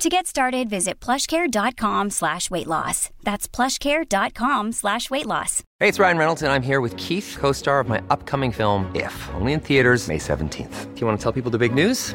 To get started, visit plushcare.com slash weight loss. That's plushcare.com slash weight loss. Hey, it's Ryan Reynolds, and I'm here with Keith, co-star of my upcoming film, If, only in theaters May 17th. Do you want to tell people the big news?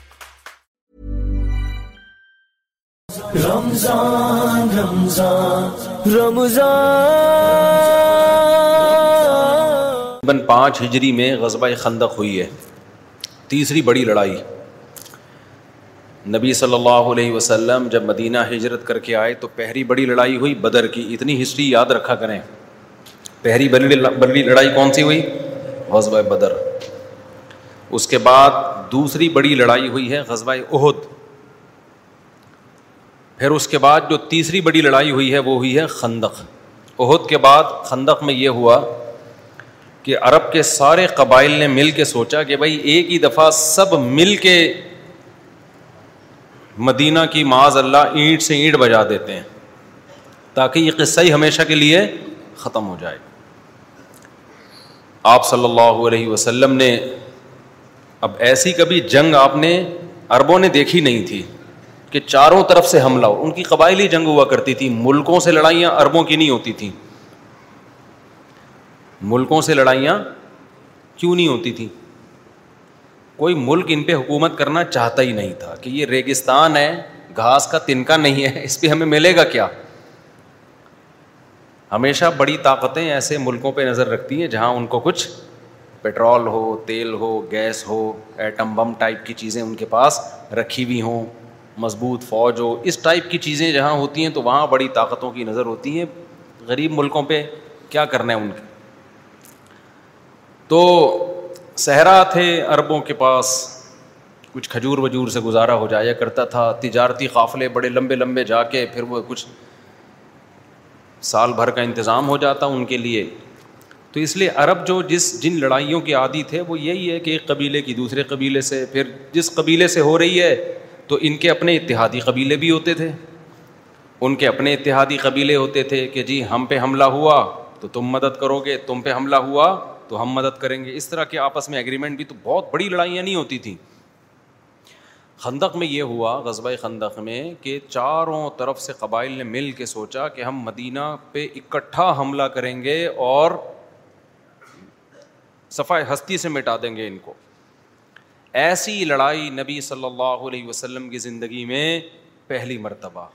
رمضان رمضان رمضان۔ بن پانچ ہجری میں غزبۂ خندق ہوئی ہے۔ تیسری بڑی لڑائی۔ نبی صلی اللہ علیہ وسلم جب مدینہ ہجرت کر کے آئے تو پہلی بڑی لڑائی ہوئی۔ بدر کی اتنی ہسٹری یاد رکھا کریں۔ پہلی بڑی لڑائی کون سی ہوئی؟ غزبۂ بدر۔ اس کے بعد دوسری بڑی لڑائی ہوئی ہے غزبۂ عہد پھر اس کے بعد جو تیسری بڑی لڑائی ہوئی ہے وہ ہوئی ہے خندق۔ عہد کے بعد خندق میں یہ ہوا کہ عرب کے سارے قبائل نے مل کے سوچا کہ بھائی ایک ہی دفعہ سب مل کے مدینہ کی معاذ اللہ اینٹ سے اینٹ بجا دیتے ہیں تاکہ یہ قصہ ہی ہمیشہ کے لیے ختم ہو جائے۔ آپ صلی اللہ علیہ وسلم نے، اب ایسی کبھی جنگ آپ نے عربوں نے دیکھی نہیں تھی۔ کہ چاروں طرف سے حملہ ہو۔ ان کی قبائلی جنگ ہوا کرتی تھی۔ ملکوں سے لڑائیاں اربوں کی نہیں ہوتی تھیں۔ ملکوں سے لڑائیاں کیوں نہیں ہوتی تھیں؟ کوئی ملک ان پہ حکومت کرنا چاہتا ہی نہیں تھا کہ یہ ریگستان ہے، گھاس کا تنکا نہیں ہے، اس پہ ہمیں ملے گا کیا؟ ہمیشہ بڑی طاقتیں ایسے ملکوں پہ نظر رکھتی ہیں جہاں ان کو کچھ پیٹرول ہو، تیل ہو، گیس ہو، ایٹم بم ٹائپ کی چیزیں ان کے پاس رکھی ہوئی ہوں۔ مضبوط فوج ہو، اس ٹائپ کی چیزیں جہاں ہوتی ہیں تو وہاں بڑی طاقتوں کی نظر ہوتی ہیں۔ غریب ملکوں پہ کیا کرنا ہے ان کے؟ تو صحرا تھے عربوں کے پاس، کچھ کھجور وجور سے گزارا ہو جایا کرتا تھا۔ تجارتی قافلے بڑے لمبے لمبے جا کے پھر وہ کچھ سال بھر کا انتظام ہو جاتا ان کے لیے۔ تو اس لیے عرب جو جس جن لڑائیوں کے عادی تھے، وہ یہی ہے کہ ایک قبیلے کی دوسرے قبیلے سے، پھر جس قبیلے سے ہو رہی ہے تو ان کے اپنے اتحادی قبیلے بھی ہوتے تھے۔ ان کے اپنے اتحادی قبیلے ہوتے تھے کہ جی ہم پہ حملہ ہوا تو تم مدد کرو گے، تم پہ حملہ ہوا تو ہم مدد کریں گے۔ اس طرح کے آپس میں اگریمنٹ بھی تو بہت بڑی لڑائیاں نہیں ہوتی تھیں۔ خندق میں یہ ہوا غزبۂ خندق میں کہ چاروں طرف سے قبائل نے مل کے سوچا کہ ہم مدینہ پہ اکٹھا حملہ کریں گے اور صفائی ہستی سے مٹا دیں گے ان کو۔ ایسی لڑائی نبی صلی اللہ علیہ وسلم کی زندگی میں پہلی مرتبہ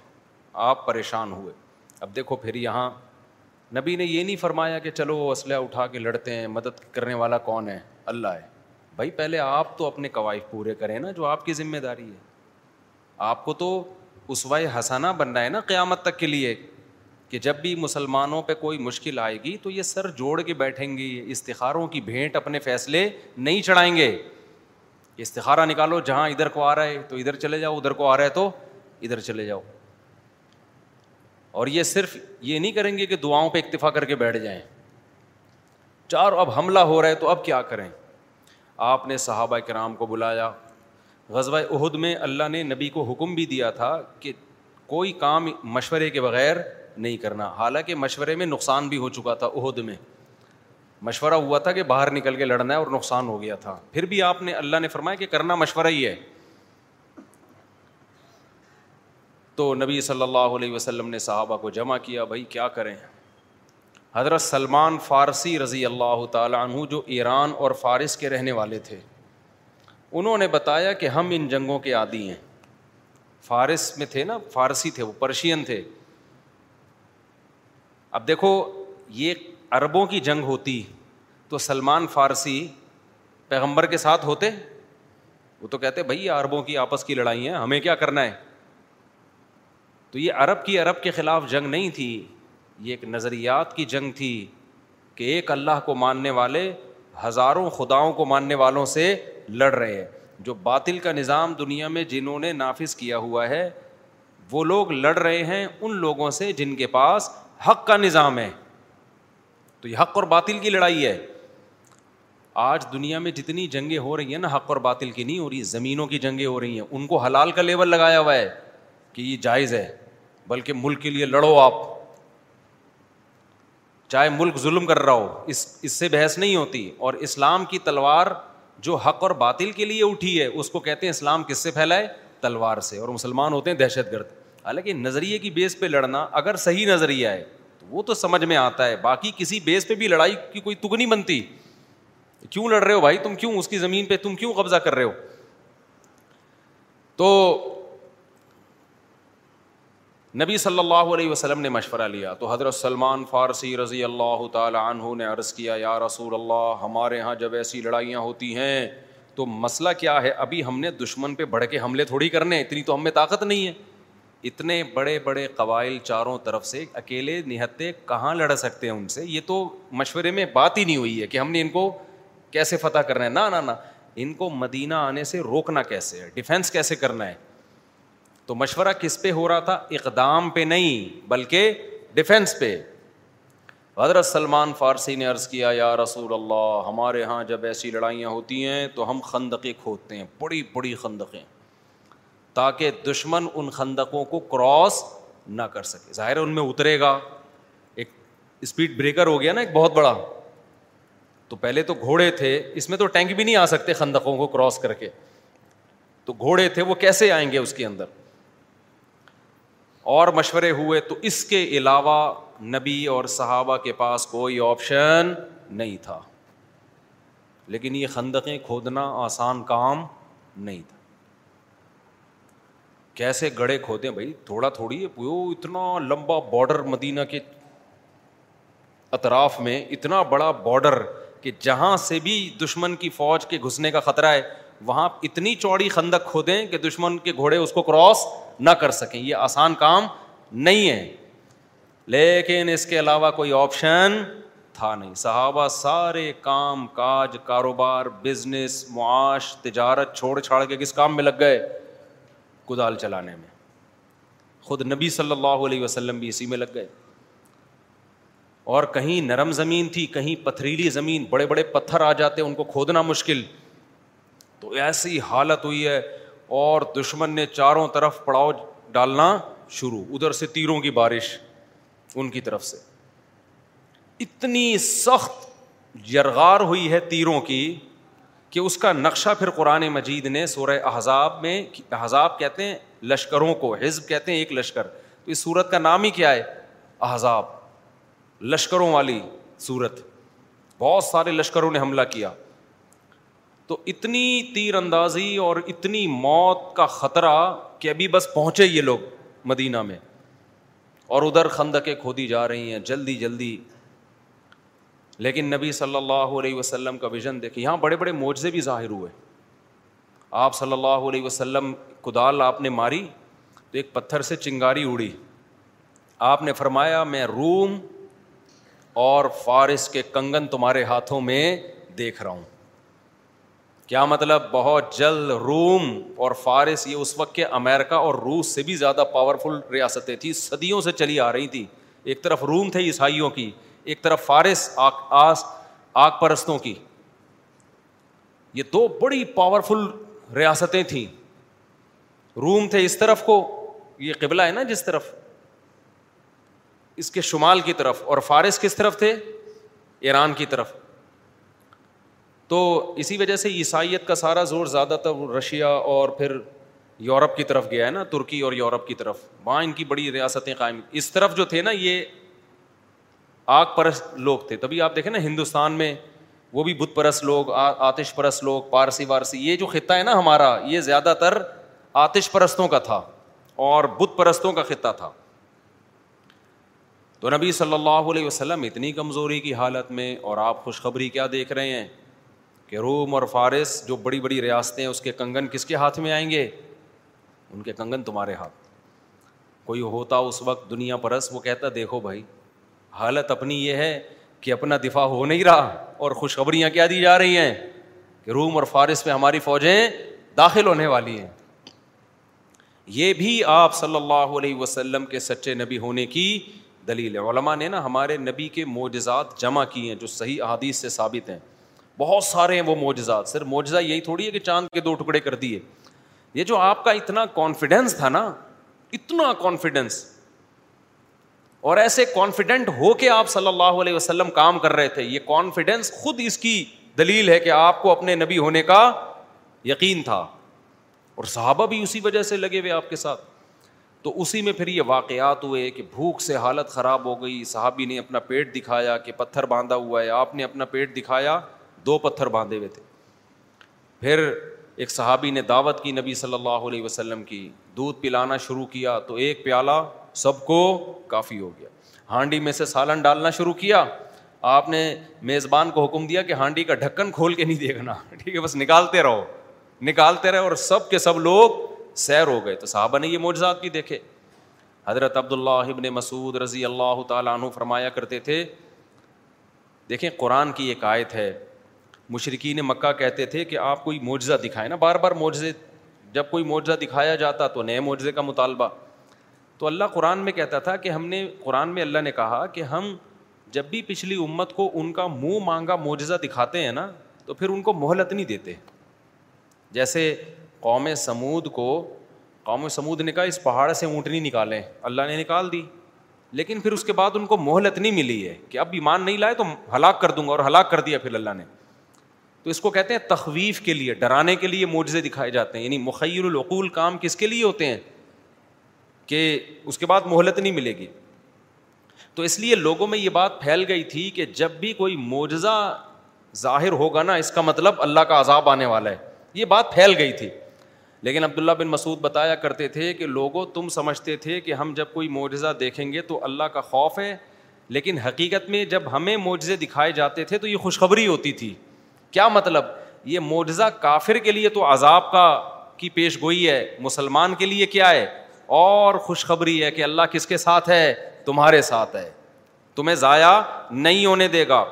آپ پریشان ہوئے۔ اب دیکھو پھر یہاں نبی نے یہ نہیں فرمایا کہ چلو وہ اسلحہ اٹھا کے لڑتے ہیں، مدد کرنے والا کون ہے؟ اللہ ہے۔ بھائی پہلے آپ تو اپنے قوائف پورے کریں نا جو آپ کی ذمہ داری ہے۔ آپ کو تو اسوائے حسانہ بننا ہے نا قیامت تک کے لیے کہ جب بھی مسلمانوں پہ کوئی مشکل آئے گی تو یہ سر جوڑ کے بیٹھیں گی، استخاروں کی بھینٹ اپنے فیصلے نہیں چڑھائیں گے۔ استخارہ نکالو، جہاں ادھر کو آ رہا ہے تو ادھر چلے جاؤ، ادھر کو آ رہا ہے تو ادھر چلے جاؤ۔ اور یہ صرف یہ نہیں کریں گے کہ دعاؤں پہ اکتفا کر کے بیٹھ جائیں۔ چار، اب حملہ ہو رہا ہے تو اب کیا کریں؟ آپ نے صحابہ کرام کو بلایا۔ غزوہ عہد میں اللہ نے نبی کو حکم بھی دیا تھا کہ کوئی کام مشورے کے بغیر نہیں کرنا۔ حالانکہ مشورے میں نقصان بھی ہو چکا تھا عہد میں۔ مشورہ ہوا تھا کہ باہر نکل کے لڑنا ہے اور نقصان ہو گیا تھا۔ پھر بھی آپ نے اللہ نے فرمایا کہ کرنا مشورہ ہی ہے۔ تو نبی صلی اللہ علیہ وسلم نے صحابہ کو جمع کیا، بھائی کیا کریں؟ حضرت سلمان فارسی رضی اللہ تعالیٰ عنہ جو ایران اور فارس کے رہنے والے تھے، انہوں نے بتایا کہ ہم ان جنگوں کے عادی ہیں۔ فارس میں تھے نا، فارسی تھے، وہ پرشین تھے۔ اب دیکھو، یہ عربوں کی جنگ ہوتی تو سلمان فارسی پیغمبر کے ساتھ ہوتے؟ وہ تو کہتے، بھائی عربوں کی آپس کی لڑائی ہیں، ہمیں کیا کرنا ہے؟ تو یہ عرب کی عرب کے خلاف جنگ نہیں تھی، یہ ایک نظریات کی جنگ تھی کہ ایک اللہ کو ماننے والے ہزاروں خداؤں کو ماننے والوں سے لڑ رہے ہیں۔ جو باطل کا نظام دنیا میں جنہوں نے نافذ کیا ہوا ہے، وہ لوگ لڑ رہے ہیں ان لوگوں سے جن کے پاس حق کا نظام ہے۔ تو یہ حق اور باطل کی لڑائی ہے۔ آج دنیا میں جتنی جنگیں ہو رہی ہیں نا، حق اور باطل کی نہیں ہو رہی، زمینوں کی جنگیں ہو رہی ہیں۔ ان کو حلال کا لیول لگایا ہوا ہے کہ یہ جائز ہے، بلکہ ملک کے لیے لڑو آپ۔ چاہے ملک ظلم کر رہا ہو، اس اس سے بحث نہیں ہوتی۔ اور اسلام کی تلوار جو حق اور باطل کے لیے اٹھی ہے، اس کو کہتے ہیں اسلام کس سے پھیلائے تلوار سے۔ اور مسلمان ہوتے ہیں دہشت گرد۔ حالانکہ نظریے کی بیس پہ لڑنا اگر صحیح نظریہ ہے وہ تو سمجھ میں آتا ہے، باقی کسی بیس پہ بھی لڑائی کی کوئی تگ نہیں بنتی۔ کیوں لڑ رہے ہو بھائی؟ تم کیوں اس کی زمین پہ، تم کیوں قبضہ کر رہے ہو؟ تو نبی صلی اللہ علیہ وسلم نے مشورہ لیا۔ تو حضرت سلمان فارسی رضی اللہ تعالی عنہ نے عرض کیا، یا رسول اللہ، ہمارے یہاں جب ایسی لڑائیاں ہوتی ہیں، تو مسئلہ کیا ہے؟ ابھی ہم نے دشمن پہ بڑھ کے حملے تھوڑی کرنے، اتنی تو ہمیں طاقت نہیں ہے۔ اتنے بڑے بڑے قبائل چاروں طرف سے اکیلے نہتے کہاں لڑ سکتے ہیں ان سے؟ یہ تو مشورے میں بات ہی نہیں ہوئی ہے کہ ہم نے ان کو کیسے فتح کرنا ہے۔ نہ نہ ان کو مدینہ آنے سے روکنا کیسے ہے؟ ڈیفینس کیسے کرنا ہے؟ تو مشورہ کس پہ ہو رہا تھا؟ اقدام پہ نہیں، بلکہ ڈیفینس پہ۔ حضرت سلمان فارسی نے عرض کیا، یا رسول اللہ، ہمارے یہاں جب ایسی لڑائیاں ہوتی ہیں تو ہم خندقیں کھودتے ہیں، بڑی بڑی خندقیں۔ تاکہ دشمن ان خندقوں کو کراس نہ کر سکے۔ ظاہر ان میں اترے گا۔ ایک اسپیڈ بریکر ہو گیا نا، ایک بہت بڑا۔ تو پہلے تو گھوڑے تھے۔ اس میں تو ٹینک بھی نہیں آ سکتے خندقوں کو کراس کر کے۔ تو گھوڑے تھے، وہ کیسے آئیں گے اس کے اندر؟ اور مشورے ہوئے، تو اس کے علاوہ نبی اور صحابہ کے پاس کوئی آپشن نہیں تھا۔ لیکن یہ خندقیں کھودنا آسان کام نہیں تھا۔ کیسے گڑے کھودیں بھائی؟ تھوڑا تھوڑی اتنا لمبا بارڈر مدینہ کے اطراف میں، اتنا بڑا بارڈر کہ جہاں سے بھی دشمن کی فوج کے گھسنے کا خطرہ ہے، وہاں اتنی چوڑی خندق کھودیں کہ دشمن کے گھوڑے اس کو کراس نہ کر سکیں۔ یہ آسان کام نہیں ہے۔ لیکن اس کے علاوہ کوئی آپشن تھا نہیں۔ صحابہ سارے کام کاج، کاروبار بزنس معاش، تجارت چھوڑ چھاڑ کے کس کام میں لگ گئے؟ کدال چلانے میں۔ خود نبی صلی اللہ علیہ وسلم بھی اسی میں لگ گئے۔ اور کہیں نرم زمین تھی، کہیں پتھریلی زمین، بڑے بڑے پتھر آ جاتے، ان کو کھودنا مشکل۔ تو ایسی حالت ہوئی ہے، اور دشمن نے چاروں طرف پڑاؤ ڈالنا شروع۔ ادھر سے تیروں کی بارش ان کی طرف سے۔ اتنی سخت یرغار ہوئی ہے تیروں کی۔ کہ اس کا نقشہ پھر قرآن مجید نے سورہ احزاب میں احزاب کہتے ہیں لشکروں کو، حزب کہتے ہیں ایک لشکر۔ تو اس صورت کا نام ہی کیا ہے؟ احزاب۔ لشکروں والی صورت بہت سارے لشکروں نے حملہ کیا۔ تو اتنی تیر اندازی اور اتنی موت کا خطرہ کہ ابھی بس پہنچے یہ لوگ مدینہ میں۔ اور ادھر خندقیں کھودی جا رہی ہیں، جلدی جلدی لیکن نبی صلی اللہ علیہ وسلم کا ویژن دیکھے یہاں بڑے بڑے معجزے بھی ظاہر ہوئے۔ آپ صلی اللہ علیہ وسلم کدال آپ نے ماری تو ایک پتھر سے چنگاری اڑی۔ آپ نے فرمایا، میں روم اور فارس کے کنگن تمہارے ہاتھوں میں دیکھ رہا ہوں۔ کیا مطلب؟ بہت جلد روم اور فارس، یہ اس وقت کے امیرکا اور روس سے بھی زیادہ پاورفل ریاستیں تھیں، صدیوں سے چلی آ رہی تھیں۔ ایک طرف روم تھے عیسائیوں کی ایک طرف فارس آگ آس آگ پرستوں کی۔ یہ دو بڑی پاورفل ریاستیں تھیں۔ روم تھے اس طرف کو، یہ قبلہ ہے نا جس طرف۔ اس کے شمال کی طرف اور فارس کس طرف تھے؟ ایران کی طرف۔ تو اسی وجہ سے عیسائیت کا سارا زور زیادہ تر رشیا اور پھر یورپ کی طرف گیا ہے نا، ترکی اور یورپ کی طرف۔ وہاں ان کی بڑی ریاستیں قائم۔ اس طرف جو تھے نا، یہ آگ پرست لوگ تھے۔ تبھی آپ دیکھیں نا ہندوستان میں وہ بھی بت پرست لوگ آتش پرست لوگ، پارسی وارسی، یہ جو خطہ ہے نا ہمارا، یہ زیادہ تر آتش پرستوں کا تھا اور بت پرستوں کا خطہ تھا۔ تو نبی صلی اللہ علیہ وسلم اتنی کمزوری کی حالت میں اور آپ خوشخبری کیا دیکھ رہے ہیں کہ روم اور فارس جو بڑی بڑی ریاستیں اس کے کنگن کس کے ہاتھ میں آئیں گے؟ ان کے کنگن تمہارے ہاتھ۔ کوئی ہوتا اس وقت دنیا پرس وہ کہتا دیکھو بھائی حالت اپنی یہ ہے کہ اپنا دفاع ہو نہیں رہا اور خوشخبریاں کیا دی جا رہی ہیں کہ روم اور فارس میں ہماری فوجیں داخل ہونے والی ہیں۔ یہ بھی آپ صلی اللہ علیہ وسلم کے سچے نبی ہونے کی دلیل ہے۔ علماء نے نا ہمارے نبی کے معجزات جمع کیے ہیں جو صحیح احادیث سے ثابت ہیں۔ بہت سارے ہیں وہ معجزات، صرف معجزہ یہی تھوڑی ہے کہ چاند کے دو ٹکڑے کر دیے۔ یہ جو آپ کا اتنا کانفیڈینس تھا نا، اتنا کانفیڈینس اور ایسے کانفیڈنٹ ہو کے آپ صلی اللہ علیہ وسلم کام کر رہے تھے، یہ کانفیڈینس خود اس کی دلیل ہے کہ آپ کو اپنے نبی ہونے کا یقین تھا۔ اور صحابہ بھی اسی وجہ سے لگے ہوئے آپ کے ساتھ۔ تو اسی میں پھر یہ واقعات ہوئے کہ بھوک سے حالت خراب ہو گئی، صحابی نے اپنا پیٹ دکھایا کہ پتھر باندھا ہوا ہے، آپ نے اپنا پیٹ دکھایا، دو پتھر باندھے ہوئے تھے۔ پھر ایک صحابی نے دعوت کی نبی صلی اللہ علیہ وسلم کی، دودھ پلانا شروع کیا تو ایک پیالہ سب کو کافی ہو گیا۔ ہانڈی میں سے سالن ڈالنا شروع کیا۔ آپ نے میزبان کو حکم دیا کہ ہانڈی کا ڈھکن کھول کے نہیں دیکھنا۔ ٹھیک ہے، بس نکالتے رہو۔ نکالتے رہے اور سب کے سب لوگ سیر ہو گئے۔ تو صحابہ نے یہ معجزات بھی دیکھے۔ حضرت عبداللہ ابن مسعود رضی اللہ تعالیٰ عنہ فرمایا کرتے تھے۔ دیکھیں، قرآن کی ایک آیت ہے۔ مشرقین مکہ کہتے تھے کہ آپ کوئی معجزہ دکھائیں نا۔ بار بار معجزے، جب کوئی معجزہ دکھایا جاتا تو نئے معجزے کا مطالبہ۔ تو اللہ قرآن میں کہتا تھا کہ ہم نے قرآن میں اللہ نے کہا کہ ہم جب بھی پچھلی امت کو ان کا منہ مانگا معجزہ دکھاتے ہیں نا، تو پھر ان کو مہلت نہیں دیتے۔ جیسے قوم سمود کو، قوم سمود نے کہا، اس پہاڑ سے اونٹنی نکالیں۔ اللہ نے نکال دی۔ لیکن پھر اس کے بعد ان کو مہلت نہیں ملی ہے کہ اب ایمان نہیں لائے تو ہلاک کر دوں گا اور ہلاک کر دیا پھر اللہ نے۔ تو اس کو کہتے ہیں تخویف کے لیے، ڈرانے کے لیے معجزے دکھائے جاتے ہیں۔ یعنی مخیر العقول کام کس کے لیے ہوتے ہیں؟ کہ اس کے بعد مہلت نہیں ملے گی۔ تو اس لیے لوگوں میں یہ بات پھیل گئی تھی کہ جب بھی کوئی معجزہ ظاہر ہوگا نا، اس کا مطلب اللہ کا عذاب آنے والا ہے۔ یہ بات پھیل گئی تھی۔ لیکن عبداللہ بن مسعود بتایا کرتے تھے کہ لوگوں، تم سمجھتے تھے کہ ہم جب کوئی معجزہ دیکھیں گے تو اللہ کا خوف ہے۔ لیکن حقیقت میں جب ہمیں معجزے دکھائے جاتے تھے تو یہ خوشخبری ہوتی تھی۔ کیا مطلب؟ یہ معجزہ کافر کے لیے تو عذاب کا، کی پیش گوئی ہے، مسلمان کے لیے کیا ہے؟ اور خوشخبری ہے کہ اللہ کس کے ساتھ ہے؟ تمہارے ساتھ ہے۔ تمہیں ضائع نہیں ہونے دے گا۔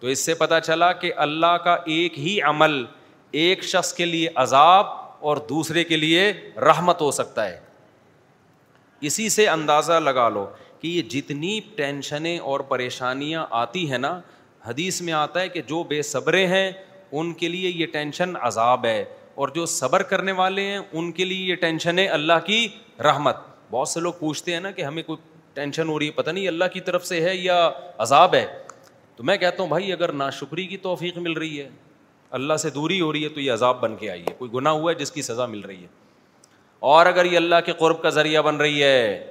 تو اس سے پتا چلا کہ اللہ کا ایک ہی عمل، ایک شخص کے لیے عذاب اور دوسرے کے لیے رحمت ہو سکتا ہے۔ اسی سے اندازہ لگا لو کہ یہ جتنی ٹینشنیں اور پریشانیاں آتی ہیں نا، حدیث میں آتا ہے کہ جو بے صبرے ہیں، ان کے لیے یہ ٹینشن عذاب ہے۔ اور جو صبر کرنے والے ہیں، ان کے لیے یہ ٹینشن ہے اللہ کی رحمت۔ بہت سے لوگ پوچھتے ہیں نا کہ ہمیں کوئی ٹینشن ہو رہی ہے، پتہ نہیں اللہ کی طرف سے ہے یا عذاب ہے۔ تو میں کہتا ہوں بھائی، اگر ناشکری کی توفیق مل رہی ہے، اللہ سے دوری ہو رہی ہے، تو یہ عذاب بن کے آئی ہے۔ کوئی گناہ ہوا ہے جس کی سزا مل رہی ہے۔ اور اگر یہ اللہ کے قرب کا ذریعہ بن رہی ہے،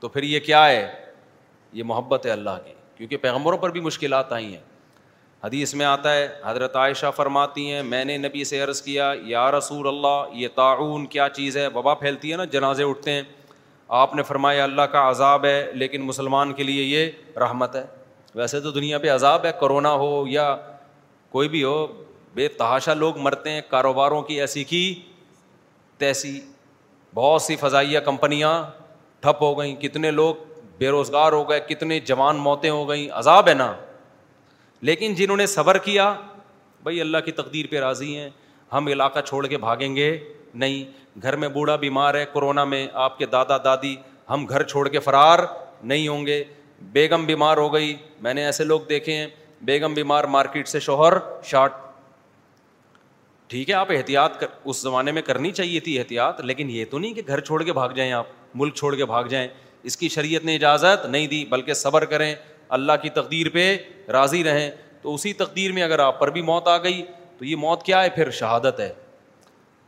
تو پھر یہ کیا ہے؟ یہ محبت ہے اللہ کی۔ کیونکہ پیغمبروں پر بھی مشکلات آئی ہیں۔ حدیث میں آتا ہے، حضرت عائشہ فرماتی ہیں، میں نے نبی سے عرض کیا، یا رسول اللہ، یہ تعاون کیا چیز ہے؟ وبا پھیلتی ہے نا، جنازے اٹھتے ہیں۔ آپ نے فرمایا، اللہ کا عذاب ہے، لیکن مسلمان کے لیے یہ رحمت ہے۔ ویسے تو دنیا پہ عذاب ہے، کرونا ہو یا کوئی بھی ہو، بے تحاشا لوگ مرتے ہیں، کاروباروں کی ایسی کی تیسی۔ بہت سی فضائیہ کمپنیاں ٹھپ ہو گئیں، کتنے لوگ بے روزگار ہو گئے، کتنے جوان موتیں ہو گئیں، عذاب ہے نا۔ لیکن جنہوں نے صبر کیا، بھائی اللہ کی تقدیر پہ راضی ہیں، ہم علاقہ چھوڑ کے بھاگیں گے۔ نہیں، گھر میں بوڑھا بیمار ہے کورونا میں آپ کے دادا دادی، ہم گھر چھوڑ کے فرار نہیں ہوں گے۔ بیگم بیمار ہو گئی، میں نے ایسے لوگ دیکھے ہیں، بیگم بیمار مارکیٹ سے شوہر شارٹ ٹھیک ہے، آپ احتیاط کر، اس زمانے میں کرنی چاہیے تھی احتیاط، لیکن یہ تو نہیں کہ گھر چھوڑ کے بھاگ جائیں آپ، ملک چھوڑ کے بھاگ جائیں۔ اس کی شریعت نے اجازت نہیں دی، بلکہ صبر کریں۔ اللہ کی تقدیر پہ راضی رہیں، تو اسی تقدیر میں اگر آپ پر بھی موت آ گئی، تو یہ موت کیا ہے؟ پھر شہادت ہے۔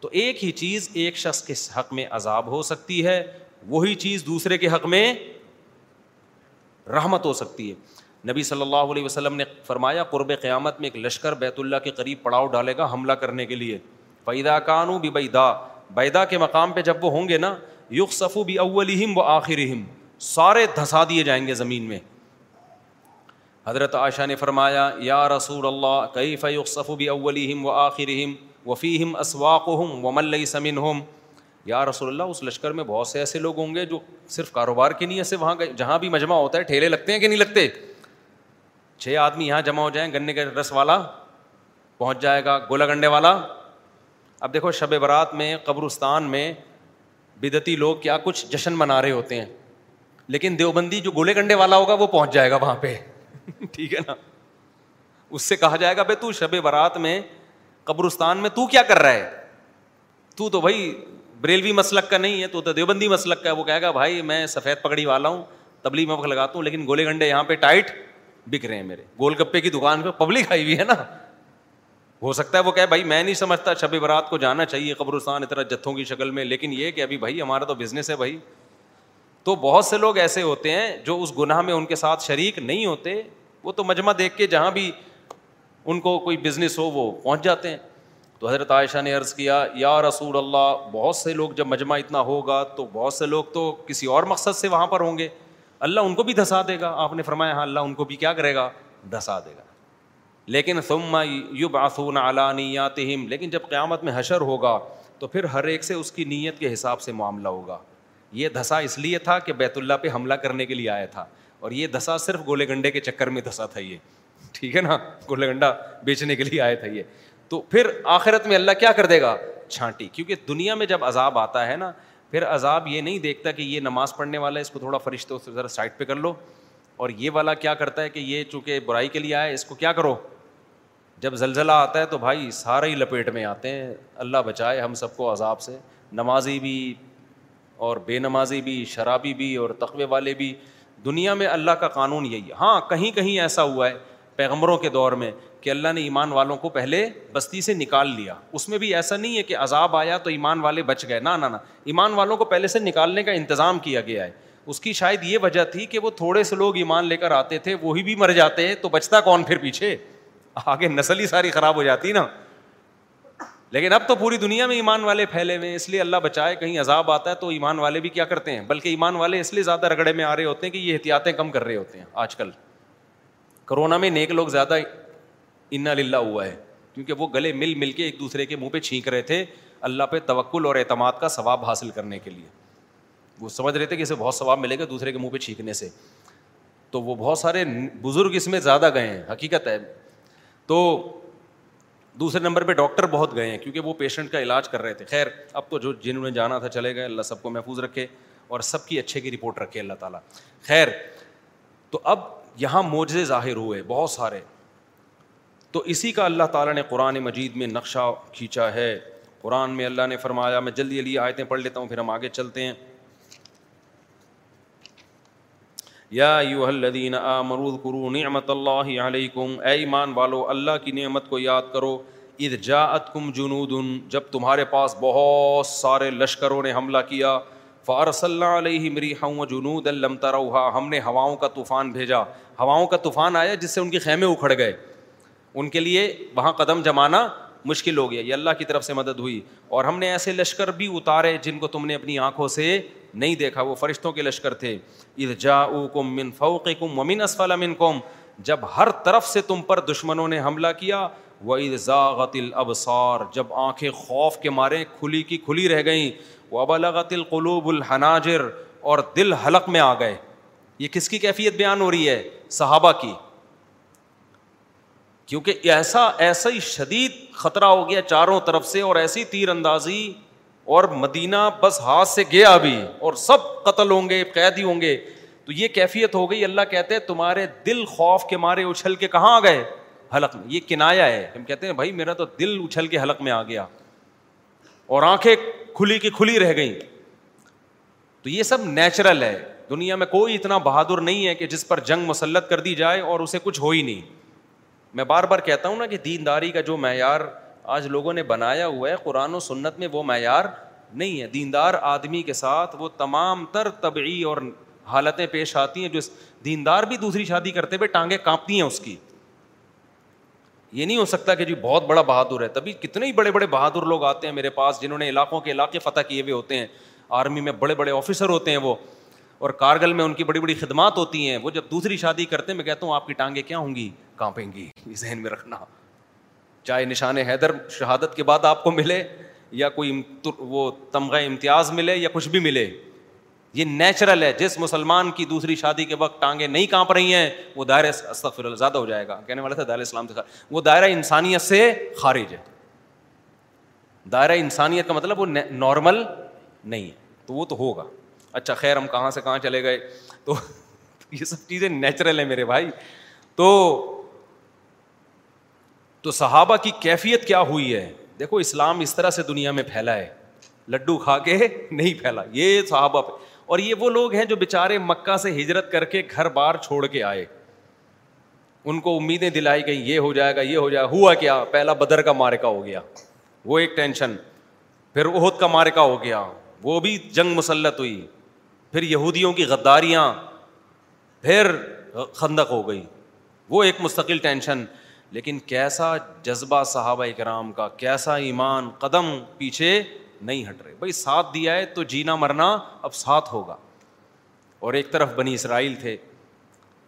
تو ایک ہی چیز ایک شخص کے حق میں عذاب ہو سکتی ہے، وہی چیز دوسرے کے حق میں رحمت ہو سکتی ہے۔ نبی صلی اللہ علیہ وسلم نے فرمایا، قرب قیامت میں ایک لشکر بیت اللہ کے قریب پڑاؤ ڈالے گا حملہ کرنے کے لیے۔ فیدا کانو بھی بیدا بیدا کے مقام پہ جب وہ ہوں گے نا یق صفو بھی اولہم و آخرہم سارے دھسا دیے جائیں گے زمین میں۔ حضرت عائشہ نے فرمایا، یا رسول اللہ کئی فیقصف بھی اولیم و آخرہم وفیم اسواق ہم و ملئی سمن ہم یا رسول اللہ، اس لشکر میں بہت سے ایسے لوگ ہوں گے جو صرف کاروبار کی نیت سے وہاں جہاں بھی مجمع ہوتا ہے، ٹھیلے لگتے ہیں کہ نہیں لگتے؟ چھ آدمی یہاں جمع ہو جائیں، گنے کے رس والا پہنچ جائے گا گولا گنڈے والا۔ اب دیکھو، شب برات میں، قبرستان میں بدتی لوگ کیا کچھ جشن منا رہے ہوتے ہیں، لیکن دیوبندی جو گولے گنڈے والا ہوگا، وہ پہنچ جائے گا وہاں پہ۔ ٹھیک ہے نا؟ اس سے کہا جائے گا بھائی تو شب برات میں، قبرستان میں تو کیا کر رہا ہے؟ تو تو بھائی، بریلوی مسلک کا نہیں ہے، تو دیوبندی مسلک کا ہے۔ وہ کہے گا، بھائی، میں سفید پگڑی والا ہوں تبلی میں وقت لگاتا ہوں لیکن گولے گنڈے یہاں پہ ٹائٹ بک رہے ہیں میرے۔ گول گپے کی دکان پہ پبلک آئی ہوئی ہے نا؟ ہو سکتا ہے وہ کہ بھائی، میں نہیں سمجھتا شب برات کو جانا چاہیے قبرستان، اتنا جتھوں کی شکل میں۔ لیکن یہ کہ ابھی بھائی، ہمارا تو بزنس ہے بھائی۔ تو بہت سے لوگ ایسے ہوتے ہیں جو اس گناہ میں ان کے ساتھ شریک نہیں ہوتے، وہ تو مجمع دیکھ کے جہاں بھی ان کو کوئی بزنس ہو وہ پہنچ جاتے ہیں۔ تو حضرت عائشہ نے عرض کیا، یا رسول اللہ، بہت سے لوگ جب مجمع اتنا ہوگا تو بہت سے لوگ تو کسی اور مقصد سے وہاں پر ہوں گے۔ اللہ ان کو بھی دھسا دے گا۔ آپ نے فرمایا ہاں اللہ ان کو بھی کیا کرے گا؟ دھسا دے گا۔ لیکن ثم یوب آسون علانیاتہم لیکن جب قیامت میں حشر ہوگا تو پھر ہر ایک سے اس کی نیت کے حساب سے معاملہ ہوگا۔ یہ دھسا اس لیے تھا کہ بیت اللہ پہ حملہ کرنے کے لیے آیا تھا اور یہ دھسا صرف گولے گنڈے کے چکر میں دھسا تھا یہ۔ ٹھیک ہے نا؟ گولے گنڈا بیچنے کے لیے آیا تھا یہ۔ تو پھر آخرت میں اللہ کیا کر دے گا؟ چھانٹی۔ کیونکہ دنیا میں جب عذاب آتا ہے نا، پھر عذاب یہ نہیں دیکھتا کہ یہ نماز پڑھنے والا ہے، اس کو تھوڑا فرشتوں سے ذرا سائڈ پہ کر لو۔ اور یہ والا کیا کرتا ہے کہ یہ چونکہ برائی کے لیے آیا ہے، اس کو کیا کرو؟ جب زلزلہ آتا ہے تو بھائی سارے ہی لپیٹ میں آتے ہیں۔ اللہ بچائے ہم سب کو عذاب سے۔ نمازی بھی اور بے نمازی بھی، شرابی بھی اور تقوے والے بھی، دنیا میں اللہ کا قانون یہی ہے۔ ہاں کہیں کہیں ایسا ہوا ہے پیغمبروں کے دور میں کہ اللہ نے ایمان والوں کو پہلے بستی سے نکال لیا۔ اس میں بھی ایسا نہیں ہے کہ عذاب آیا تو ایمان والے بچ گئے۔ نہ نہ ایمان والوں کو پہلے سے نکالنے کا انتظام کیا گیا ہے۔ اس کی شاید یہ وجہ تھی کہ وہ تھوڑے سے لوگ ایمان لے کر آتے تھے، وہی بھی مر جاتے تو بچتا کون پھر پیچھے؟ آگے نسل ہی ساری خراب ہو جاتی نا۔ لیکن اب تو پوری دنیا میں ایمان والے پھیلے ہوئے ہیں، اس لیے اللہ بچائے، کہیں عذاب آتا ہے تو ایمان والے بھی کیا کرتے ہیں؟ بلکہ ایمان والے اس لیے زیادہ رگڑے میں آ رہے ہوتے ہیں کہ یہ احتیاطیں کم کر رہے ہوتے ہیں آج کل۔ کرونا میں نیک لوگ زیادہ ان للہ ہوا ہے، کیونکہ وہ گلے مل مل کے ایک دوسرے کے منہ پہ چھینک رہے تھے اللہ پہ توکل اور اعتماد کا ثواب حاصل کرنے کے لیے۔ وہ سمجھ رہے تھے کہ اسے بہت ثواب ملے گا دوسرے کے منہ پہ چھینکنے سے۔ تو وہ بہت سارے بزرگ اس میں زیادہ گئے ہیں، حقیقت ہے۔ تو دوسرے نمبر پہ ڈاکٹر بہت گئے ہیں کیونکہ وہ پیشنٹ کا علاج کر رہے تھے۔ خیر، اب تو جو جنہوں نے جانا تھا چلے گئے، اللہ سب کو محفوظ رکھے اور سب کی اچھے کی رپورٹ رکھے اللہ تعالیٰ۔ خیر، تو اب یہاں موجے ظاہر ہوئے، بہت سارے۔ تو اسی کا اللہ تعالیٰ نے قرآن مجید میں نقشہ کھینچا ہے۔ قرآن میں اللہ نے فرمایا، میں جلدی جلدی آیتیں پڑھ لیتا ہوں، پھر ہم آگے چلتے ہیں۔ یا یو الدین مرود کرو نعمت اللہ علیکم، اے ایمان والو، اللہ کی نعمت کو یاد کرو اد جاعت کم جنود، جب تمہارے پاس بہت سارے لشکروں نے حملہ کیا فارص اللہ علیہ مری ہوں جنود الم تروہا، ہم نے ہواؤں کا طوفان بھیجا، ہواؤں کا طوفان آیا جس سے ان کے خیمے اکھڑ گئے۔ ان کے لیے وہاں قدم جمانا مشکل ہو گیا، یہ اللہ کی طرف سے مدد ہوئی۔ اور ہم نے ایسے لشکر بھی اتارے جن کو تم نے اپنی آنکھوں سے نہیں دیکھا، وہ فرشتوں کے لشکر تھے۔ اد جا کم من فوق کم ومن اسفل امن قوم جب ہر طرف سے تم پر دشمنوں نے حملہ کیا وہ عید ذاغت الابصار جب آنکھیں خوف کے مارے کھلی کی کھلی رہ گئیں وہ ابلغت القلوب الحناجر، اور دل حلق میں آ گئے۔ یہ کس کی کیفیت بیان ہو رہی ہے؟ صحابہ کی۔ کیونکہ ایسا ایسا ہی شدید خطرہ ہو گیا چاروں طرف سے اور ایسی تیر اندازی اور مدینہ بس ہاتھ سے گیا ابھی اور سب قتل ہوں گے، قیدی ہوں گے۔ تو یہ کیفیت ہو گئی۔ اللہ کہتے ہیں تمہارے دل خوف کے مارے اچھل کے کہاں آ گئے؟ حلق میں۔ یہ کنایا ہے۔ ہم کہتے ہیں، بھائی میرا تو دل اچھل کے حلق میں آ گیا۔ اور آنکھیں کھلی کی کھلی رہ گئی تو یہ سب نیچرل ہے۔ دنیا میں کوئی اتنا بہادر نہیں ہے کہ جس پر جنگ مسلط کر دی جائے اور اسے کچھ ہو ہی نہیں۔ میں بار بار کہتا ہوں نا کہ دینداری کا جو معیار آج لوگوں نے بنایا ہوا ہے، قرآن و سنت میں وہ معیار نہیں ہے۔ دیندار آدمی کے ساتھ وہ تمام تر طبعی اور حالتیں پیش آتی ہیں جو دیندار بھی دوسری شادی کرتے ہوئے ٹانگیں کانپتی ہیں اس کی۔ یہ نہیں ہو سکتا کہ جی بہت بڑا بہادر ہے۔ تبھی کتنے ہی بڑے بڑے بہادر لوگ آتے ہیں میرے پاس جنہوں نے علاقوں کے علاقے فتح کیے ہوئے ہوتے ہیں۔ آرمی میں بڑے بڑے آفیسر ہوتے ہیں وہ۔ اور کارگل میں ان کی بڑی بڑی خدمات ہوتی ہیں، وہ جب دوسری شادی کرتے ہیں، میں کہتا ہوں، آپ کی ٹانگیں کیا ہوں گی؟ کانپیں گی ذہن میں رکھنا۔ چاہے نشان حیدر شہادت کے بعد آپ کو ملے، یا کوئی وہ تمغہ امتیاز ملے، یا کچھ بھی ملے۔ یہ نیچرل ہے، جس مسلمان کی دوسری شادی کے وقت ٹانگیں نہیں کانپ رہی ہیں، وہ دائرہ استغفر زیادہ ہو جائے گا۔ کہنے والا تھا، دائرہ اسلام سے وہ دائرہ انسانیت سے خارج ہے۔ دائرہ انسانیت کا مطلب وہ نارمل نہیں ہے۔ تو وہ تو ہوگا۔ اچھا خیر ہم کہاں سے کہاں چلے گئے؟ تو یہ سب چیزیں نیچرل ہیں میرے بھائی۔ تو تو صحابہ کی کیفیت کیا ہوئی ہے؟ دیکھو اسلام اس طرح سے دنیا میں پھیلا ہے۔ لڈو کھا کے نہیں پھیلا۔ یہ صحابہ پہ۔ اور یہ وہ لوگ ہیں جو بےچارے مکہ سے ہجرت کر کے گھر بار چھوڑ کے آئے۔ ان کو امیدیں دلائی گئی یہ ہو جائے گا، یہ ہو جائے گا۔ ہوا کیا؟ پہلا بدر کا مارکا ہو گیا۔ وہ ایک ٹینشن۔ پھر عہد کا مارکا ہو گیا۔ وہ بھی جنگ مسلط ہوئی۔ پھر یہودیوں کی غداریاں پھر خندق ہو گئی۔ وہ ایک مستقل ٹینشن۔ لیکن کیسا جذبہ صحابہ کرام کا، کیسا ایمان قدم پیچھے نہیں ہٹ رہے۔ بھائی ساتھ دیا ہے تو جینا مرنا اب ساتھ ہوگا۔ اور ایک طرف بنی اسرائیل تھے۔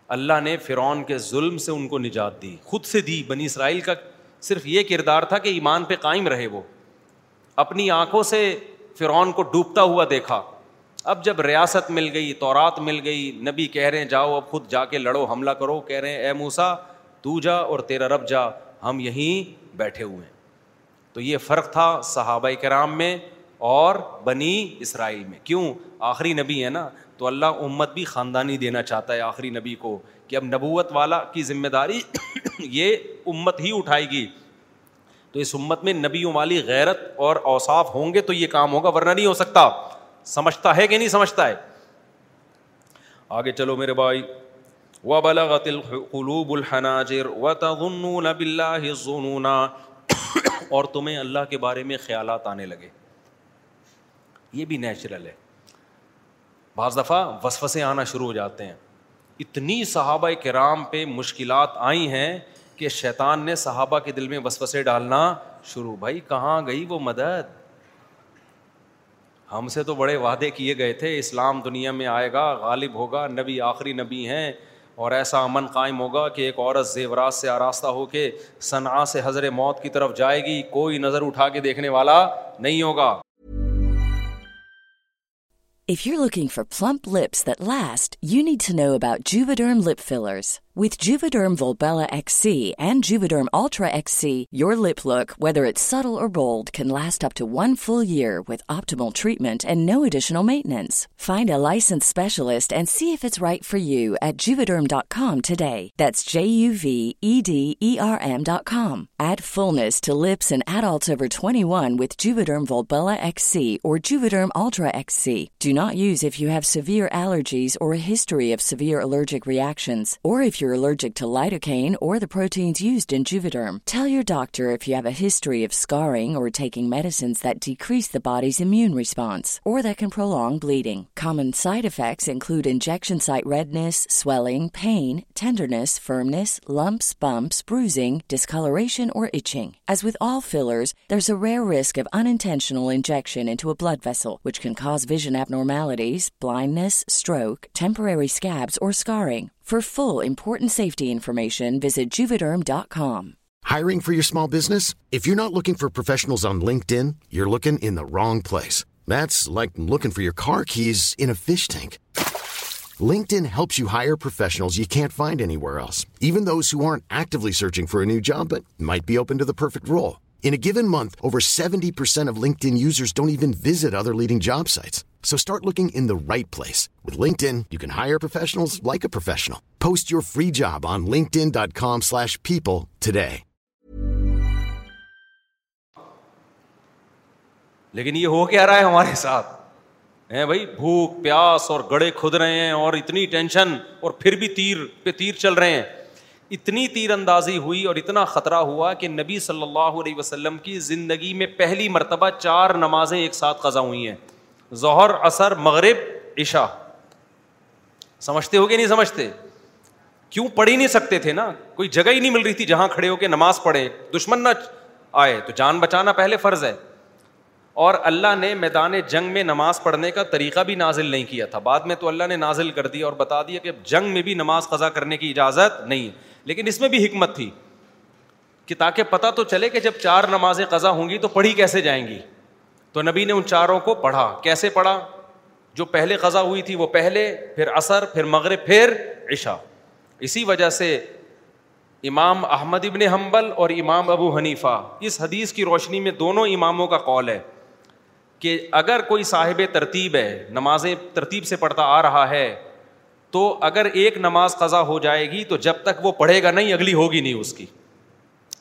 اللہ نے فرعون کے ظلم سے ان کو نجات دی۔ خود سے دی بنی اسرائیل کا صرف یہ کردار تھا کہ ایمان پہ قائم رہے وہ۔ اپنی آنکھوں سے فرعون کو ڈوبتا ہوا دیکھا۔ اب جب ریاست مل گئی، تورات مل گئی، نبی کہہ رہے ہیں، جاؤ اب خود جا کے لڑو، حملہ کرو، کہہ رہے ہیں، اے موسا تو جا اور تیرا رب جا، ہم یہیں بیٹھے ہوئے ہیں۔ تو یہ فرق تھا صحابہ کرام میں اور بنی اسرائیل میں۔ کیوں؟ آخری نبی ہے نا، تو اللہ امت بھی خاندانی دینا چاہتا ہے آخری نبی کو کہ اب نبوت والا کی ذمہ داری یہ امت ہی اٹھائے گی۔ تو اس امت میں نبیوں والی غیرت اور اوصاف ہوں گے تو یہ کام ہوگا، ورنہ نہیں ہو سکتا۔ سمجھتا ہے کہ نہیں سمجھتا ہے؟ آگے چلو میرے بھائی و بلغت القلوب الحناجر و تغنون باللہ الظنون اور تمہیں اللہ کے بارے میں خیالات آنے لگے۔ یہ بھی نیچرل ہے۔ بعض دفعہ وسوسے آنا شروع ہو جاتے ہیں۔ اتنی صحابہ کرام پہ مشکلات آئی ہیں کہ شیطان نے صحابہ کے دل میں وسوسے ڈالنا شروع۔ بھائی، کہاں گئی وہ مدد؟ ہم سے تو بڑے وعدے کیے گئے تھے اسلام دنیا میں آئے گا غالب ہوگا نبی آخری نبی ہیں اور ایسا امن قائم ہوگا کہ ایک عورت زیورات سے آراستہ ہو کے صنع سے حضر موت کی طرف جائے گی کوئی نظر اٹھا کے دیکھنے والا نہیں ہوگا If you're looking for plump lips that last, you need to know about Juvederm lip fillers. With Juvederm Volbella XC and Juvederm Ultra XC, your lip look, whether it's subtle or bold, can last up to one full year with optimal treatment and no additional maintenance. Find a licensed specialist and see if it's right for you at Juvederm.com today. That's J-U-V-E-D-E-R-M.com. Add fullness to lips in adults over 21 with Juvederm Volbella XC or Juvederm Ultra XC. Do not use if you have severe allergies or a history of severe allergic reactions, or if you're you're allergic to lidocaine or the proteins used in Juvederm. Tell your doctor if you have a history of scarring or taking medicines that decrease the body's immune response or that can prolong bleeding. Common side effects include injection site redness, swelling, pain, tenderness, firmness, lumps, bumps, bruising, discoloration, or itching. As with all fillers, there's a rare risk of unintentional injection into a blood vessel, which can cause vision abnormalities, blindness, stroke, temporary scabs, or scarring. For full important safety information, visit Juvederm.com. Hiring for your small business? If you're not looking for professionals on LinkedIn, you're looking in the wrong place. That's like looking for your car keys in a fish tank. LinkedIn helps you hire professionals you can't find anywhere else, even those who aren't actively searching for a new job but might be open to the perfect role. In a given month, over 70% of LinkedIn users don't even visit other leading job sites. So start looking in the right place. With LinkedIn, you can hire professionals like a professional. Post your free job on linkedin.com slash people today. لیکن یہ ہو کیا رہا ہے ہمارے ساتھ ہیں بھائی بھوک پیاس اور گڑے کھد رہے ہیں اور اتنی ٹینشن اور پھر بھی تیر پہ تیر چل رہے ہیں اتنی تیر اندازی ہوئی اور اتنا خطرہ ہوا کہ نبی صلی اللہ علیہ وسلم کی زندگی میں پہلی مرتبہ چار نمازیں ایک ساتھ قضا ہوئی ہیں ظہر اثر مغرب عشا سمجھتے ہو کہ نہیں سمجھتے؟ کیوں پڑھ ہی نہیں سکتے تھے نا؟ کوئی جگہ ہی نہیں مل رہی تھی جہاں کھڑے ہو کے نماز پڑھے دشمن نہ آئے، تو جان بچانا پہلے فرض ہے۔ اور اللہ نے میدان جنگ میں نماز پڑھنے کا طریقہ بھی نازل نہیں کیا تھا۔ بعد میں تو اللہ نے نازل کر دیا اور بتا دیا کہ جنگ میں بھی نماز قضا کرنے کی اجازت نہیں لیکن اس میں بھی حکمت تھی کہ تاکہ پتہ تو چلے کہ جب چار نمازیں قضا ہوں گی تو پڑھی کیسے جائیں گی؟ تو نبی نے ان چاروں کو پڑھا۔ کیسے پڑھا؟ جو پہلے قضا ہوئی تھی وہ پہلے، پھر اثر پھر مغرب، پھر عشا اسی وجہ سے امام احمد ابن حنبل اور امام ابو حنیفہ، اس حدیث کی روشنی میں دونوں اماموں کا قول ہے کہ اگر کوئی صاحب ترتیب ہے نمازیں ترتیب سے پڑھتا آ رہا ہے، تو اگر ایک نماز قضا ہو جائے گی تو جب تک وہ پڑھے گا نہیں، اگلی ہوگی نہیں اس کی۔